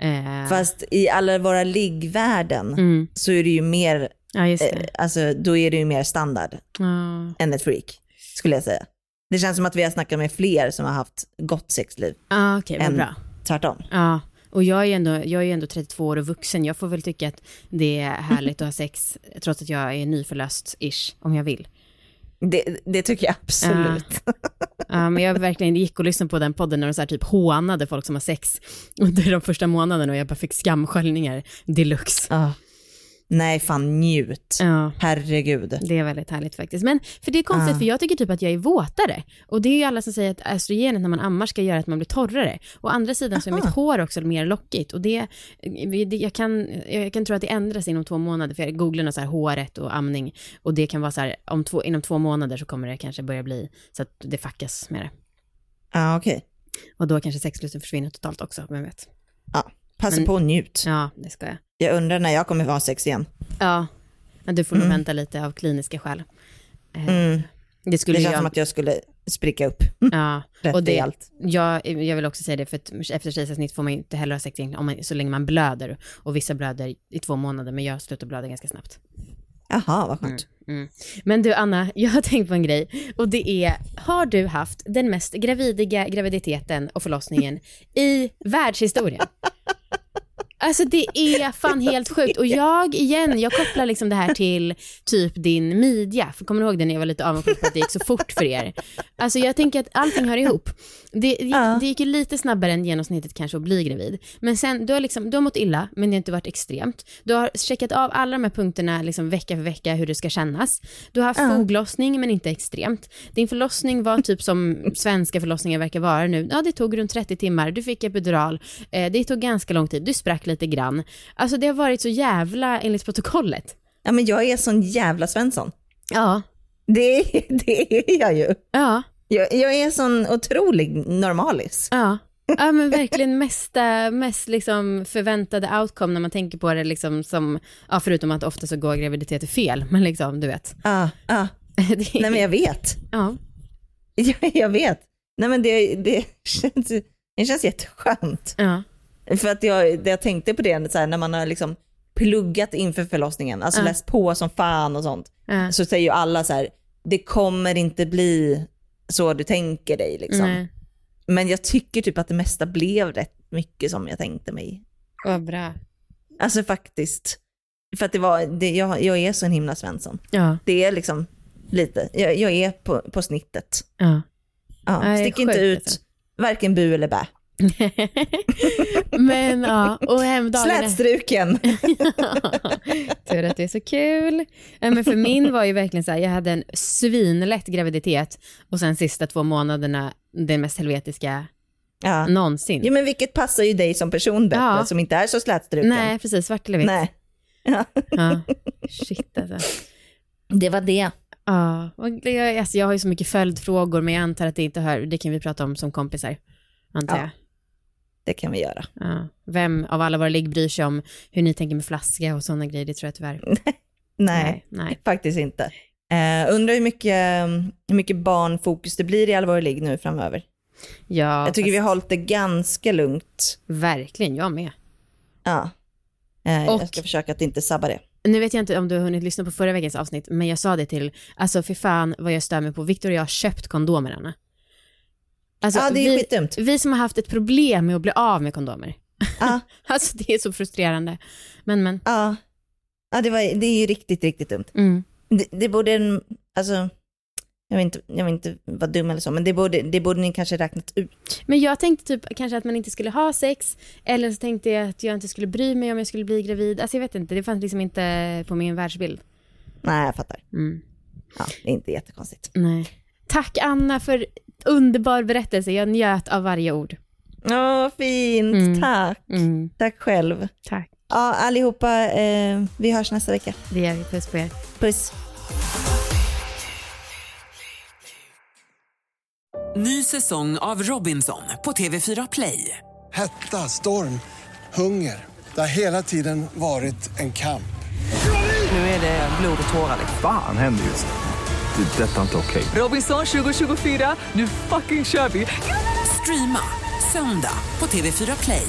Eh, Fast i alla våra liggvärden Mm. så är det ju mer, ja eh, alltså då är det ju mer standard Ja. än ett freak, skulle jag säga. Det känns som att vi har snackat med fler som har haft gott sexliv okej, vad än bra. tvärtom. Ja, och jag är ändå, jag är ändå 32 år och vuxen. Jag får väl tycka att det är härligt att ha sex trots att jag är nyförlöst-ish, om jag vill. Det, det tycker jag absolut. Ja, men jag verkligen gick och lyssnade på den podden när de så här typ hånade folk som har sex under de första månaderna och jag bara fick skamsköljningar deluxe. Ja. Nej, fan njut. Ja. Herregud. Det är väldigt härligt faktiskt. Men för det är konstigt, Ja. för jag tycker typ att jag är våtare. Och det är ju alla som säger att östrogenet när man ammar ska göra att man blir torrare. Å andra sidan så är Aha. mitt hår också mer lockigt. Och det, det- jag, kan, jag kan tro att det ändras inom två månader, för jag googlar så här håret och amning. Och det kan vara så här, om två, inom två månader så kommer det kanske börja bli så att det fuckas med det. Ja, okej. Och då kanske sexlusten försvinner totalt också, vem vet. Ja, passa Men- på och njut. Ja, det ska jag. Jag undrar när jag kommer ha sex igen. Ja, men du får nog Mm. vänta lite av kliniska skäl. Eh, Mm. Det Det skulle känns jag... som att jag skulle spricka upp. [laughs] Ja, Rätt och det, jag, jag vill också säga det, för att efter kejsarsnitt får man ju inte heller ha sex egentligen, om man, så länge man blöder. Och vissa blöder i två månader, men jag slutar blöda ganska snabbt. Jaha, vad skönt. Mm. Men du Anna, [laughs] jag har tänkt på en grej. Och det är, har du haft den mest gravidiga graviditeten och förlossningen [laughs] i världshistorien? Alltså det är fan helt sjukt. Och jag, igen, jag kopplar liksom det här till typ din midja. För kommer du ihåg det när jag var lite avundsjuk på att det gick så fort för er? Alltså jag tänker att allting hör ihop. Det, gick, det gick ju lite snabbare än genomsnittet kanske att bli gravid. Men sen, du har, liksom, du har mått illa, men det har inte varit extremt. Du har checkat av alla de här punkterna liksom vecka för vecka hur det ska kännas. Du har haft Ja. foglossning, men inte extremt. Din förlossning var typ som svenska förlossningar verkar vara nu. Ja, det tog runt 30 timmar. Du fick epidural. Eh, det tog ganska lång tid. Du sprack lite grann. Alltså det har varit så jävla enligt protokollet. Ja, men jag är sån jävla Svensson. Ja. Det, [laughs] det är jag ju. Ja. Jag, jag är sån otrolig normalis. Ja. Ja men verkligen mesta, mest liksom förväntade outcome när man tänker på det liksom som, ja förutom att ofta så går graviditeter fel, men liksom du vet. Ja, ja. Det- [laughs] Nej men jag vet. Ja. [laughs] Jag, jag vet. Nej men det, det, känns, det känns jätteskönt. Ja. För att jag, jag tänkte på det så här, när man har liksom pluggat inför förlossningen, alltså Ja. läst på som fan och sånt, Ja. så säger ju alla så här, det kommer inte bli så du tänker dig liksom. Nej. Men jag tycker typ att det mesta blev rätt mycket som jag tänkte mig. Vad bra. Alltså faktiskt. För att det var, det, jag, jag är så en himla Svensson. Ja. Det är liksom lite, jag, jag är på, på snittet. Ja. Ja, stick inte ut alltså. varken bu eller bä. [laughs] men ja, och hemdagarna. Slätstruken. [laughs] Tur att det är så kul. Men för min var ju verkligen så här, jag hade en svinlätt graviditet och sen sista två månaderna det mest helvetiska Ja. någonsin. Jo men vilket passar ju dig som person bättre, Ja. som inte är så slätstruken. Nej, precis, svart eller vitt. Nej. Ja. Ja. Shit alltså. Det var det. Ja, alltså jag har ju så mycket följdfrågor men jag antar att det inte hör, det kan vi prata om som kompisar. Antar Ja. jag. Det kan vi göra. Ja. Vem av alla våra ligg bryr sig om hur ni tänker med flaska och sådana grejer, det tror jag tyvärr. [laughs] Nej, Nej, nej. faktiskt inte. Eh, undrar hur mycket, hur mycket barnfokus det blir i Allvar ligg nu framöver. Ja, jag tycker fast- vi har hållit det ganska lugnt. Verkligen, jag med. Ja. Eh, Och- Jag ska försöka att inte sabba det. Nu vet jag inte om du har hunnit lyssna på förra veckans avsnitt, men jag sa det till, alltså för fan vad jag stör mig på, Victor och jag har köpt kondomer Anna. Alltså, Ja, det är vi, skitdumt. vi som har haft ett problem med att bli av med kondomer. Ja. [laughs] alltså det är så frustrerande. Men men. Ja, ja det, var, det är ju riktigt, riktigt dumt. Mm. Det, det borde, en- alltså, jag vill, inte, jag vill inte vara dum eller så, men det borde, det borde ni kanske räknat ut. Men jag tänkte typ kanske att man inte skulle ha sex, eller så tänkte jag att jag inte skulle bry mig om jag skulle bli gravid. Alltså jag vet inte, det fanns liksom inte på min världsbild. Nej, jag fattar. Mm. Ja, det är inte jättekonstigt. Nej. Tack Anna för underbar berättelse, jag njöt av varje ord. Ja, fint. Mm. Tack. Mm. Tack själv. Tack. Ja, allihopa, eh, vi hörs nästa vecka. Det gör vi, puss på er. Puss. Ny säsong av Robinson på TV4 Play. Hetta, storm, hunger. Det har hela tiden varit en kamp. Nu är det blod och tårar. liksom. Fan händer just nu. Det. är Detta inte okej. Robinson 2024, nu fucking kör vi! Streama söndag på TV4 Play.